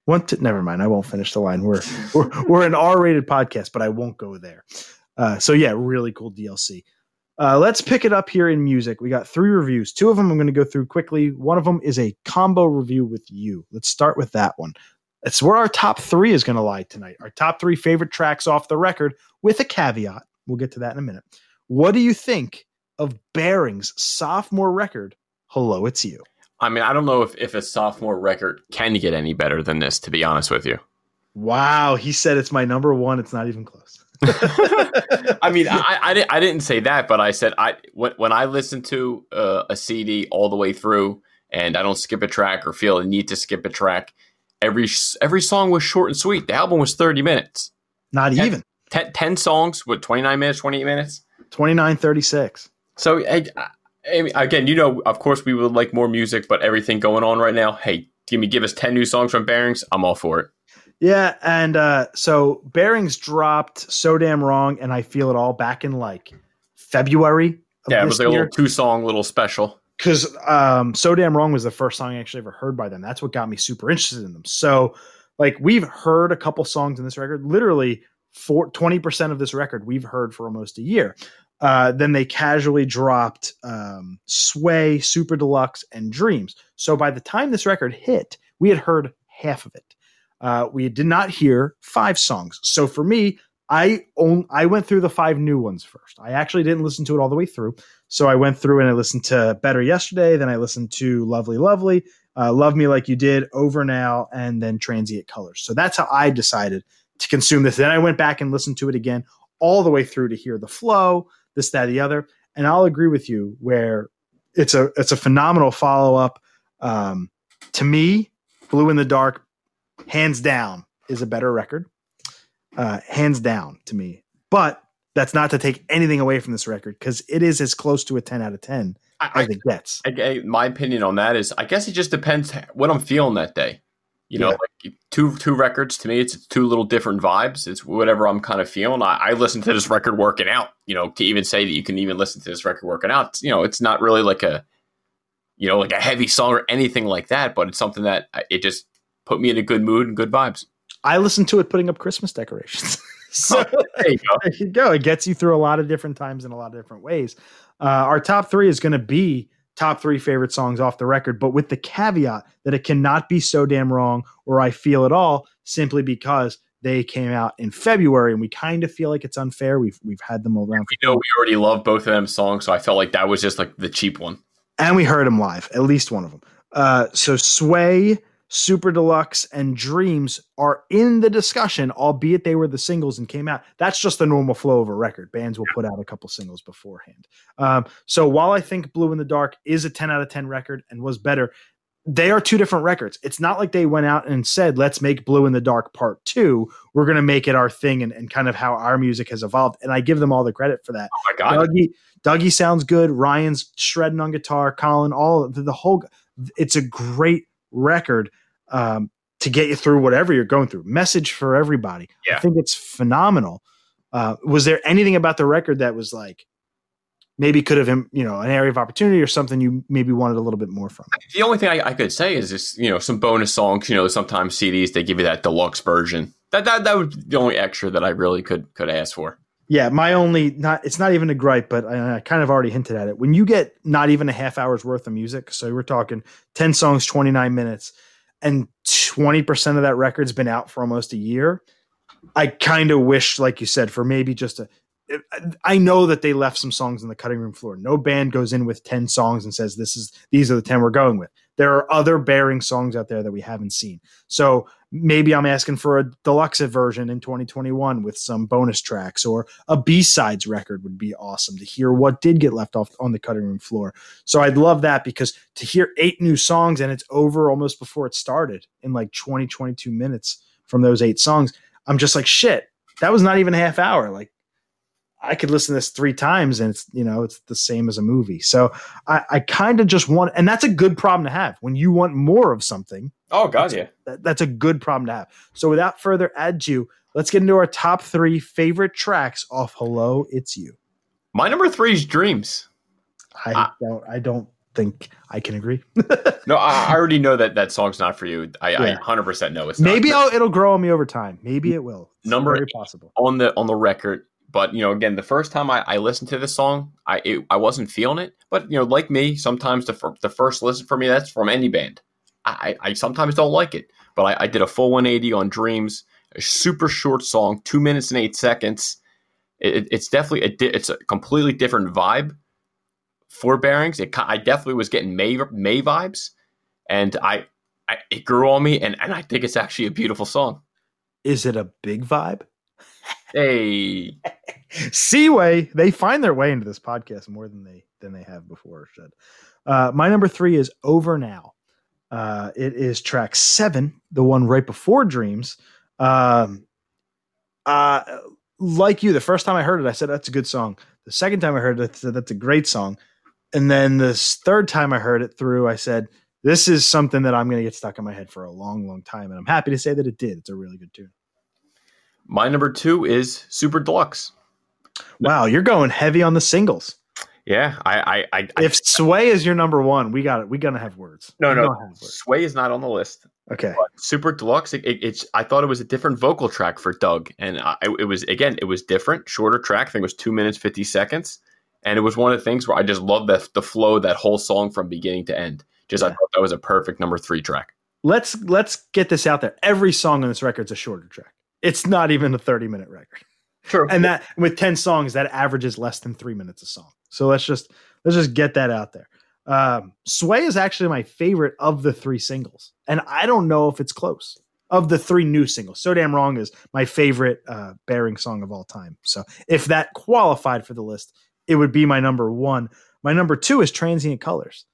Want to? Never mind. I won't finish the line. We're we're, we're an R-rated podcast, but I won't go there. Uh, so yeah, really cool DLC. Uh, let's pick it up here in music. We got three reviews. Two of them I'm going to go through quickly. One of them is a combo review with you. Let's start with that one. It's where our top three is going to lie tonight. Our top three favorite tracks off the record, with a caveat. We'll get to that in a minute. What do you think of Bearing's sophomore record? Hello, it's you. I mean, I don't know if, if a sophomore record can get any better than this, to be honest with you. Wow, he said it's my number one. It's not even close. I mean, I, I, didn't, I didn't say that, but I said I when, when I listen to uh, a CD all the way through and I don't skip a track or feel a need to skip a track, every every song was short and sweet. The album was 30 minutes. Not Yeah. even. 10, 10 songs with 29 minutes, 28 minutes. 2936. So, I, I again, you know, of course, we would like more music, but everything going on right now, hey, give me give us 10 new songs from Bearings. I'm all for it. Yeah, and uh, so Bearings dropped so damn wrong, and I feel it all back in like February. Of Yeah, it was like a little two song, little special. Because um, so damn wrong was the first song I actually ever heard by them. That's what got me super interested in them. So, like, we've heard a couple songs in this record. Literally, for twenty percent of this record we've heard for almost a year. Uh, then they casually dropped um, Sway, Super Deluxe, and Dreams. So by the time this record hit, we had heard half of it. Uh, we did not hear five songs. So for me, I own I went through the five new ones first. I actually didn't listen to it all the way through. So I went through and I listened to Better Yesterday, then I listened to Lovely Lovely, uh, Love Me Like You Did, Over Now, and then Transient Colors. So that's how I decided to consume this. Then I went back and listened to it again all the way through to hear the flow, this, that, the other. And I'll agree with you where it's a it's a phenomenal follow up. Um, to me, Blue in the Dark, hands down, is a better record. Uh, hands down to me. But that's not to take anything away from this record because it is as close to a 10 out of 10 I, as it gets. I, I, my opinion on that is, I guess it just depends what I'm feeling that day. You know, Yeah. like two two records to me, it's two little different vibes. It's whatever I'm kind of feeling. I, I listen to this record working out. You know, to even say that you can even listen to this record working out. You know, it's not really like a, you know, like a heavy song or anything like that. But it's something that it just put me in a good mood and good vibes. I listened to it putting up Christmas decorations. So There you go. there you go. It gets you through a lot of different times in a lot of different ways. Uh, our top three is going to be top three favorite songs off the record, but with the caveat that it cannot be so damn wrong or I feel it all simply because they came out in February and we kind of feel like it's unfair. We've we've had them around We know we already love both of them songs, so I felt like that was just like the cheap one. and we heard them live, at least one of them. Uh, so Sway, Super Deluxe, and Dreams are in the discussion, albeit they were the singles and came out. That's just the normal flow of a record. Bands will put out a couple singles beforehand. Um, so while I think Blue in the Dark is a 10 out of 10 record and was better, they are two different records. It's not like they went out and said, let's make Blue in the Dark part two. We're going to make it our thing and, and kind of how our music has evolved. And I give them all the credit for that. Oh my god. Dougie, Dougie sounds good. Ryan's shredding on guitar. Colin, all the, the whole. It's a great record um, to get you through whatever you're going through. Message for everybody. Yeah. I think it's phenomenal. Uh, was there anything about the record that was like maybe could have you know an area of opportunity or something you maybe wanted a little bit more from? The only thing I, I could say is just you know some bonus songs. You know, sometimes CDs they give you that deluxe version. That that that was the only extra that I really could could ask for. Yeah, my only not it's not even a gripe, but I, I kind of already hinted at it. When you get not even a half hour's worth of music, so we're talking ten songs, twenty nine minutes, and twenty percent of that record's been out for almost a year. I kind of wish, like you said, for maybe just a. I know that they left some songs on the cutting room floor. No band goes in with ten songs and says this is these are the ten we're going with. There are other bearing songs out there that we haven't seen. So maybe I'm asking for a deluxe version in 2021 with some bonus tracks or a B-sides record would be awesome to hear what did get left off on the cutting room floor. So I'd love that because to hear eight new songs and it's over almost before it started in like 20 22 minutes from those eight songs, I'm just like shit. That was not even a half hour. Like I could listen to this three times and it's you know it's the same as a movie. So I, I kind of just want, and that's a good problem to have when you want more of something Oh god, yeah. that, that's a good problem to have. So without further ado, let's get into our top three favorite tracks off Hello, It's You. My number three is Dreams. I Ah. don't I don't think I can agree. No, I, I already know that that song's not for you. I, I Yeah. 100% know it's not. Maybe it'll grow on me over time. Maybe it will. It's Number very possible. on the on the record. But you know, again, the first time I, I listened to this song, I it, I wasn't feeling it. But you know, like me, sometimes the the first listen for me that's from any band. I, I sometimes don't like it, but I, I did a full 180 on Dreams, a super short song, two minutes and eight seconds. It, it's definitely a di- it's a completely different vibe for Bearings. It I definitely was getting May May vibes, and I, I it grew on me, and and I think it's actually a beautiful song. Is it a big vibe? Hey. Seaway, they find their way into this podcast more than they than they have before should. Uh, my number three is Over Now. Uh, it is track seven, the one right before Dreams. Um, uh, like you, the first time I heard it, I said that's a good song. The second time I heard it, I said that's a great song. And then this third time I heard it through, I said this is something that I'm going to get stuck in my head for a long, long time. And I'm happy to say that it did. It's a really good tune. My number two is Super Deluxe. Wow, you're going heavy on the singles. Yeah, I, I, I, if Sway is your number one, we got it. We gonna have words. no, We no. Sway is not on the list. Okay. But Super Deluxe, it, it- it's. I thought it was a different vocal track for Doug, and I, it was again, it was different, shorter track. I think it was two minutes fifty seconds, and it was one of the things where I just loved the the flow of that whole song from beginning to end. Just I thought that was a perfect number three track. Let's let's get this out there. Every song on this record is a shorter track. It's not even a 30 minute record. True. And that with 10 songs, that averages less than three minutes a song. So let's just let's just get that out there. Um, Sway is actually my favorite of the three singles, and I don't know if it's close. Of the three new singles, "So Damn Wrong" is my favorite uh, bearing song of all time. So if that qualified for the list, it would be my number one. My number two is "Transient Colors."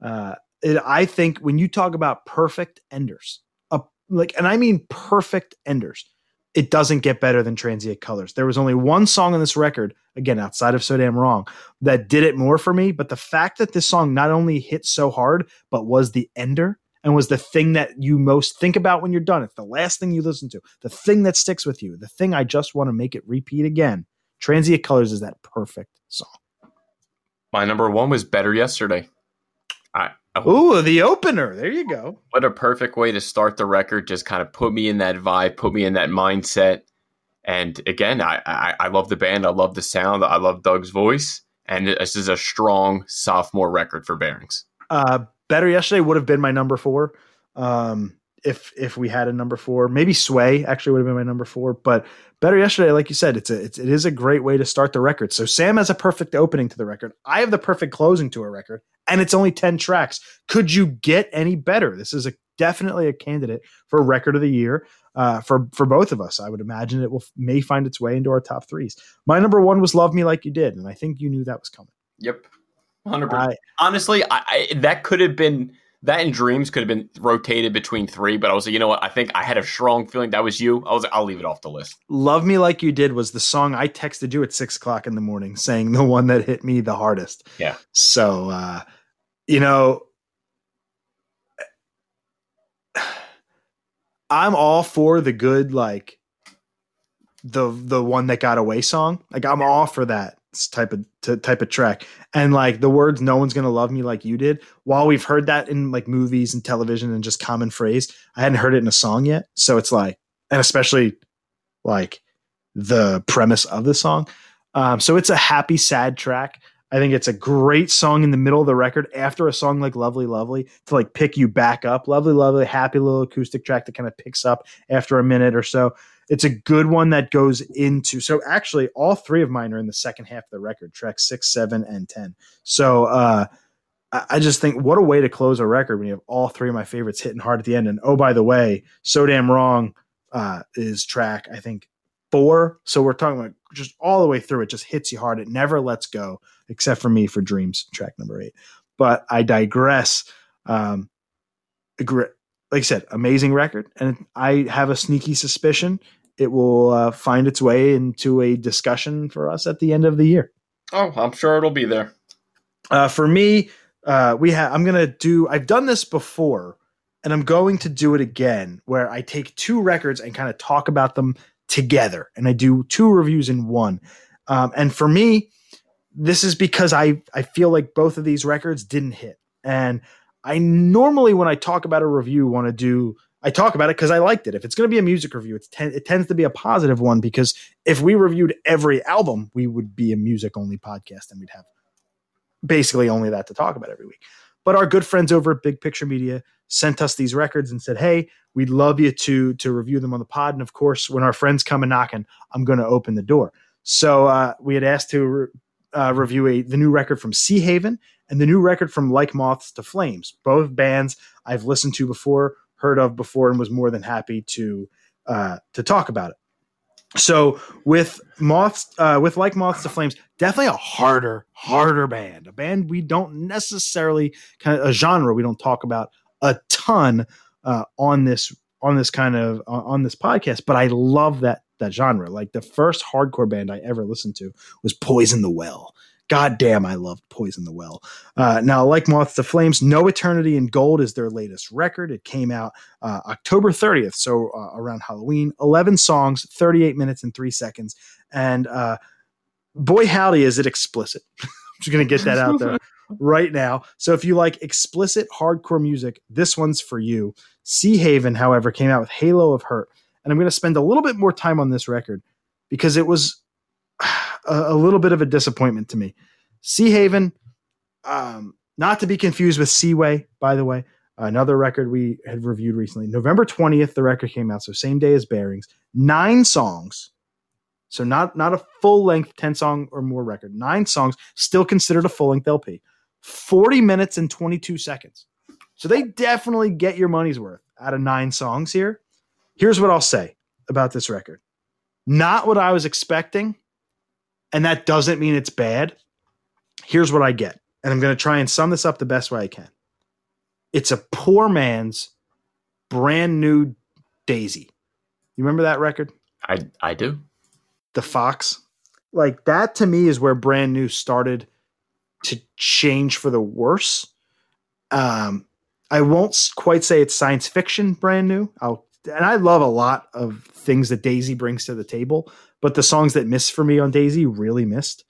Uh, it, I think when you talk about perfect enders, a, like, and I mean perfect enders, it doesn't get better than Transient Colors. There was only one song on this record, again, outside of So Damn Wrong, that did it more for me. But the fact that this song not only hit so hard, but was the ender and was the thing that you most think about when you're done. It's the last thing you listen to, the thing that sticks with you, the thing I just want to make it repeat again. Transient Colors is that perfect song. My number one was Better Yesterday. I Ooh, the opener. There you go. what a perfect way to start the record. Just kind of put me in that vibe, put me in that mindset. And again, I, I, I love the band. I love the sound. I love Doug's voice. And this is a strong sophomore record for Bearings. Uh, Better Yesterday would have been my number four. Um, if if we had a number four, maybe Sway actually would have been my number four. But Better Yesterday, like you said, it's a it's, it is a great way to start the record. So Sam has a perfect opening to the record. I have the perfect closing to a record, and it's only ten tracks. Could you get any better? This is a definitely a candidate for record of the year uh, for for both of us. I would imagine it will may find its way into our top threes. My number one was "Love Me Like You Did," and I think you knew that was coming. Yep, hundred percent. Honestly, I, I, that could have been that in Dreams could have been rotated between three, but I was like, you know what? I think I had a strong feeling that was you. I was like, I'll leave it off the list. Love Me Like You Did was the song I texted you at six o'clock in the morning saying the one that hit me the hardest. Yeah. So, uh, you know, I'm all for the good, like the the one that got away song. Like I'm all for that type of t- type of track. And like the words no one's gonna love me like you did while we've heard that in like movies and television and just common phrase i hadn't heard it in a song yet. So it's like and especially like the premise of the song. Um, so it's a happy sad track. I think it's a great song in the middle of the record after a song like lovely lovely to like pick you back up. Lovely lovely happy little acoustic track that kind of picks up after a minute or so it's a good one that goes into so actually all three of mine are in the second half of the record track six seven and ten so uh I just think what a way to close a record when you have all three of my favorites hitting hard at the end. And oh, by the way, so damn wrong uh, is track I think four. So we're talking about just all the way through. It just hits you hard. It never lets go, except for me for Dreams, track number eight. But I digress. Um, like I said, amazing record, and I have a sneaky suspicion it will uh, find its way into a discussion for us at the end of the year. Oh, I'm sure it'll be there. Uh, for me, uh, we have. I'm gonna do. I've done this before, and I'm going to do it again, where I take two records and kind of talk about them together, and I do two reviews in one. Um, and for me, this is because I I feel like both of these records didn't hit, and I normally when I talk about a review want to do I talk about it because I liked it. If it's going to be a music review, ten, it tends to be a positive one because if we reviewed every album, we would be a music only podcast and we'd have basically only that to talk about every week. But our good friends over at Big Picture Media sent us these records and said, "Hey, we'd love you to to review them on the pod." And of course, when our friends come and knocking, I'm going to open the door. So uh, we had asked to re- uh, review a the new record from Seahaven and the new record from Like Moths to Flames. Both bands I've listened to before heard of before and was more than happy to uh, to talk about it. So with moths, uh, with like moths to flames, definitely a harder, harder band. A band we don't necessarily kind of a genre we don't talk about a ton uh, on this on this kind of on this podcast. But I love that that genre. Like the first hardcore band I ever listened to was Poison the Well, God damn, I loved Poison the Well. Uh, now, like Moths to Flames, No Eternity in Gold is their latest record. It came out uh, October 30th, so uh, around Halloween. 11 songs, 38 minutes and three seconds. And uh, boy, howdy, is it explicit. I'm just going to get that out there right now. So if you like explicit hardcore music, this one's for you. Seahaven, however, came out with Halo of Hurt. And I'm going to spend a little bit more time on this record because it was a, a little bit of a disappointment to me. Seahaven, um, not to be confused with Seaway, by the way, another record we had reviewed recently. November 20th, the record came out, so same day as Bearings. Nine songs. So not not a full length 10 song or more record. Nine songs, still considered a full length LP. 40 minutes and 22 seconds. So they definitely get your money's worth out of nine songs here. Here's what I'll say about this record. Not what I was expecting, and that doesn't mean it's bad. Here's what I get, and I'm going to try and sum this up the best way I can. It's a poor man's brand new Daisy. You remember that record? I I do. The Fox. Like that to me is where brand new started to change for the worse. Um, I won't quite say it's science fiction brand new. I'll and I love a lot of things that Daisy brings to the table, but the songs that missed for me on Daisy really missed.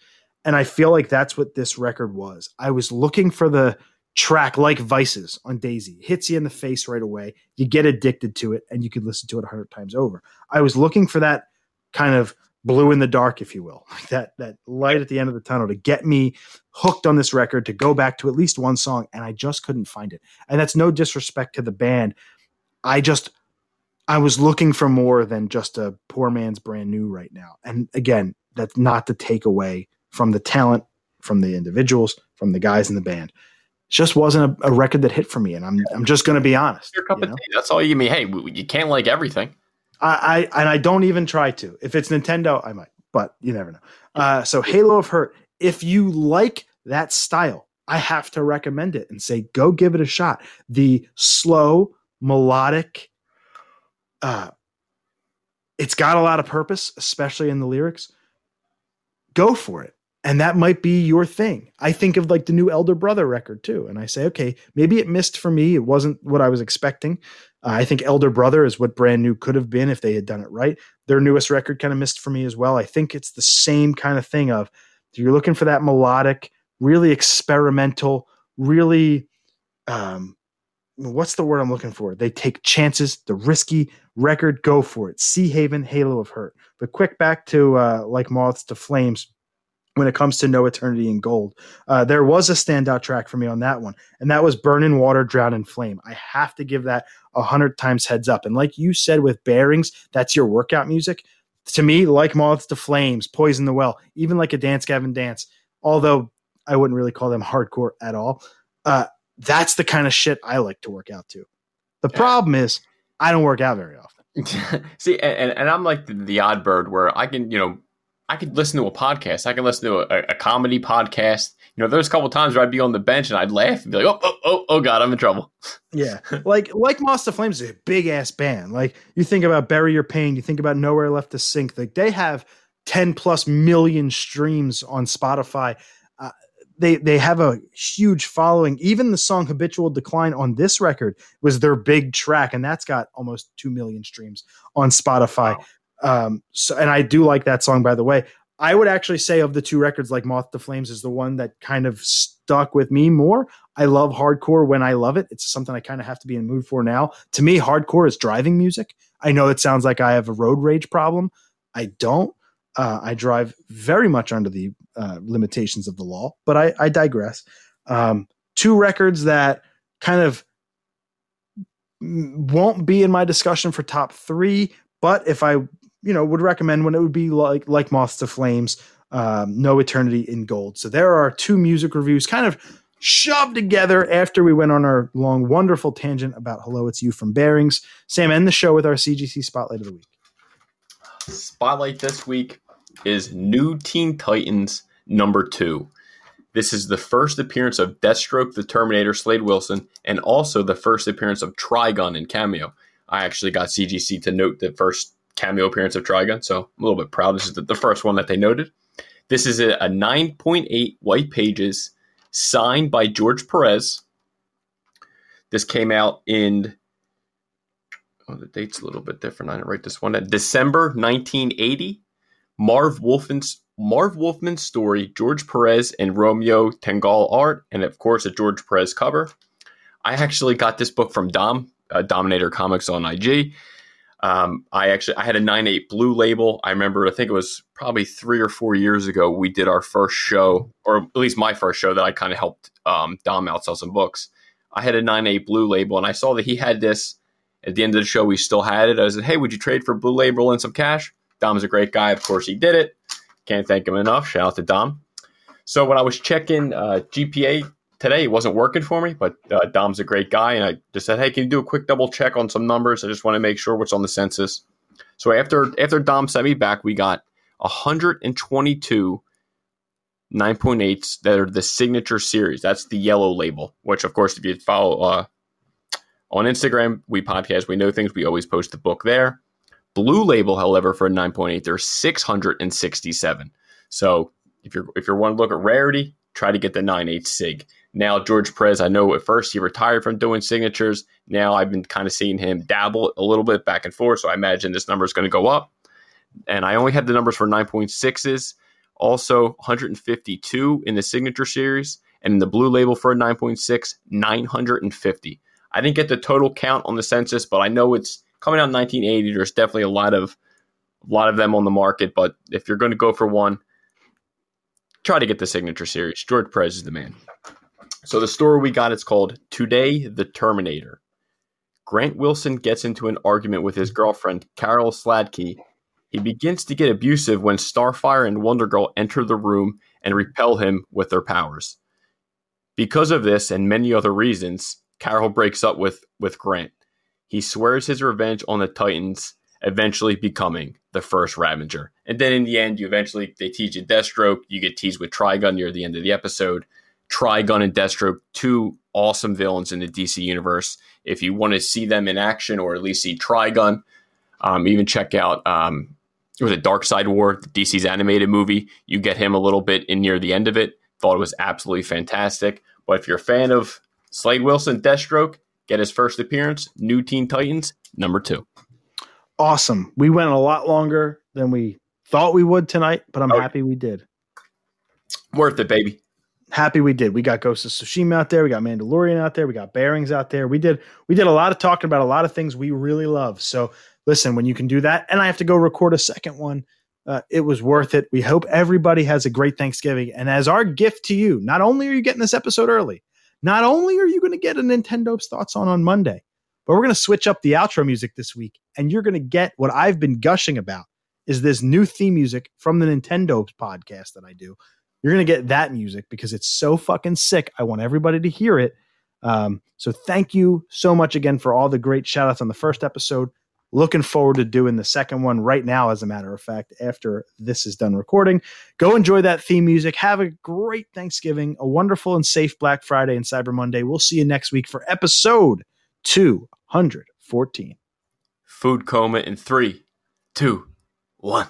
And I feel like that's what this record was. I was looking for the track like Vices on Daisy. Hits you in the face right away. You get addicted to it and you could listen to it a hundred times over. I was looking for that kind of blue in the dark, if you will, like that that light at the end of the tunnel to get me hooked on this record to go back to at least one song, and I just couldn't find it. And that's no disrespect to the band. I just I was looking for more than just a poor man's brand new right now. And again, that's not to take away from the talent, from the individuals, from the guys in the band. It just wasn't a, a record that hit for me, and I'm I'm just going to be honest. Your cup you of tea. That's all you mean. Hey, you can't like everything. I, I and I don't even try to. If it's Nintendo, I might, but you never know. Uh, so Halo of Hurt. If you like that style, I have to recommend it and say go give it a shot. The slow melodic, uh, it's got a lot of purpose, especially in the lyrics. Go for it. And that might be your thing. I think of like the new Elder Brother record too. And I say, okay, maybe it missed for me. It wasn't what I was expecting. Uh, I think Elder Brother is what brand new could have been if they had done it right. Their newest record kind of missed for me as well. I think it's the same kind of thing of you're looking for that melodic, really experimental, really um what's the word I'm looking for? They take chances, the risky record, go for it. Seahaven, Halo of Hurt. But quick back to uh like moths to flames when it comes to No Eternity in Gold. Uh, there was a standout track for me on that one, and that was Burn in Water, Drown in Flame. I have to give that a hundred times heads up. And like you said with Bearings, that's your workout music. To me, like Moths to Flames, Poison the Well, even like a Dance Gavin Dance, although I wouldn't really call them hardcore at all. Uh, that's the kind of shit I like to work out to. The Yeah. problem is I don't work out very often. See, and, and I'm like the, the odd bird where I can, you know, I could listen to a podcast. I can listen to a, a comedy podcast. You know, there's a couple times where I'd be on the bench and I'd laugh and be like, oh, oh, oh, oh God, I'm in trouble. Yeah, like like to Flames is a big ass band. Like you think about Bury Your Pain, you think about Nowhere Left to Sink. Like they have ten plus million streams on Spotify. They they have a huge following. Even the song "Habitual Decline" on this record was their big track, and that's got almost two million streams on Spotify. Um, so, and I do like that song, by the way. I would actually say of the two records, like Moth to Flames is the one that kind of stuck with me more. I love hardcore when I love it. It's something I kind of have to be in the mood for now. To me, hardcore is driving music. I know it sounds like I have a road rage problem. I don't. Uh, I drive very much under the uh, limitations of the law, but I, I digress. Um, two records that kind of won't be in my discussion for top three, but if I, you know, would recommend one, it would be like like Moths to Flames, um, No Eternity in Gold. So there are two music reviews, kind of shoved together after we went on our long, wonderful tangent about Hello, It's You from Bearings. Sam, end the show with our CGC Spotlight of the Week. Spotlight this week is New Teen Titans number two. This is the first appearance of Deathstroke, the Terminator, Slade Wilson, and also the first appearance of Trigon in Cameo. I actually got CGC to note the first cameo appearance of Trigon, so I'm a little bit proud. This is the, first one that they noted. This is a, a 9.8 white pages signed by George Perez. This came out in oh, the date's a little bit different. I didn't write this one. December 1980. Marv Wolfman's Marv Wolfman's story, George Perez and Romeo Tanghal art, and of course a George Perez cover. I actually got this book from Dom, uh, Dominator Comics on IG. Um, I actually I had a 9.8 blue label. I remember I think it was probably three or four years ago we did our first show, or at least my first show that I kind of helped um, Dom out sell some books. I had a 9.8 blue label, and I saw that he had this. At the end of the show, we still had it. I said, "Hey, would you trade for blue label and some cash?" Dom's a great guy. Of course, he did it. Can't thank him enough. Shout out to Dom. So when I was checking uh, GPA today, it wasn't working for me, but uh, Dom's a great guy, and I just said, "Hey, can you do a quick double check on some numbers? I just want to make sure what's on the census." So after after Dom sent me back, we got 122 9.8s that are the signature series. That's the yellow label, which of course, if you follow uh, on Instagram, we podcast, we know things. We always post the book there. Blue label, however, for a 9.8, there's 667. So if you're if you're one to look at rarity, try to get the 9.8 sig. Now George Perez, I know at first he retired from doing signatures. Now I've been kind of seeing him dabble a little bit back and forth. So I imagine this number is going to go up. And I only had the numbers for 9.6s. Also 152 in the signature series, and in the blue label for a 9.6, 950. I didn't get the total count on the census, but I know it's coming out in 1980. There's definitely a lot of A lot of them on the market, but if you're going to go for one, try to get the signature series. George Perez is the man. So the story we got it's called Today the Terminator. Grant Wilson gets into an argument with his girlfriend Carol Sladkey. He begins to get abusive when Starfire and Wonder Girl enter the room and repel him with their powers. Because of this and many other reasons, Carol breaks up with, with Grant. He swears his revenge on the Titans, eventually becoming the first Ravager. And then in the end, you eventually they tease you Deathstroke. You get teased with Trigon near the end of the episode. Trigon and Deathstroke, two awesome villains in the DC universe. If you want to see them in action or at least see Trigon, um, even check out um, it was a Darkseid War, DC's animated movie. You get him a little bit in near the end of it. Thought it was absolutely fantastic. But if you're a fan of Slade Wilson, Deathstroke, get his first appearance. New Teen Titans, number two. Awesome. We went a lot longer than we thought we would tonight, but I'm oh. happy we did. Worth it, baby. Happy we did. We got Ghost of Tsushima out there. We got Mandalorian out there. We got Bearings out there. We did. We did a lot of talking about a lot of things we really love. So listen, when you can do that, and I have to go record a second one, uh, it was worth it. We hope everybody has a great Thanksgiving. And as our gift to you, not only are you getting this episode early, not only are you going to get a Nintendo's thoughts on on Monday, but we're going to switch up the outro music this week, and you're going to get what I've been gushing about is this new theme music from the Nintendo podcast that I do. You're going to get that music because it's so fucking sick. I want everybody to hear it. Um, so thank you so much again for all the great shout outs on the first episode. Looking forward to doing the second one right now, as a matter of fact, after this is done recording. Go enjoy that theme music. Have a great Thanksgiving, a wonderful and safe Black Friday and Cyber Monday. We'll see you next week for episode 214. Food coma in three, two, one.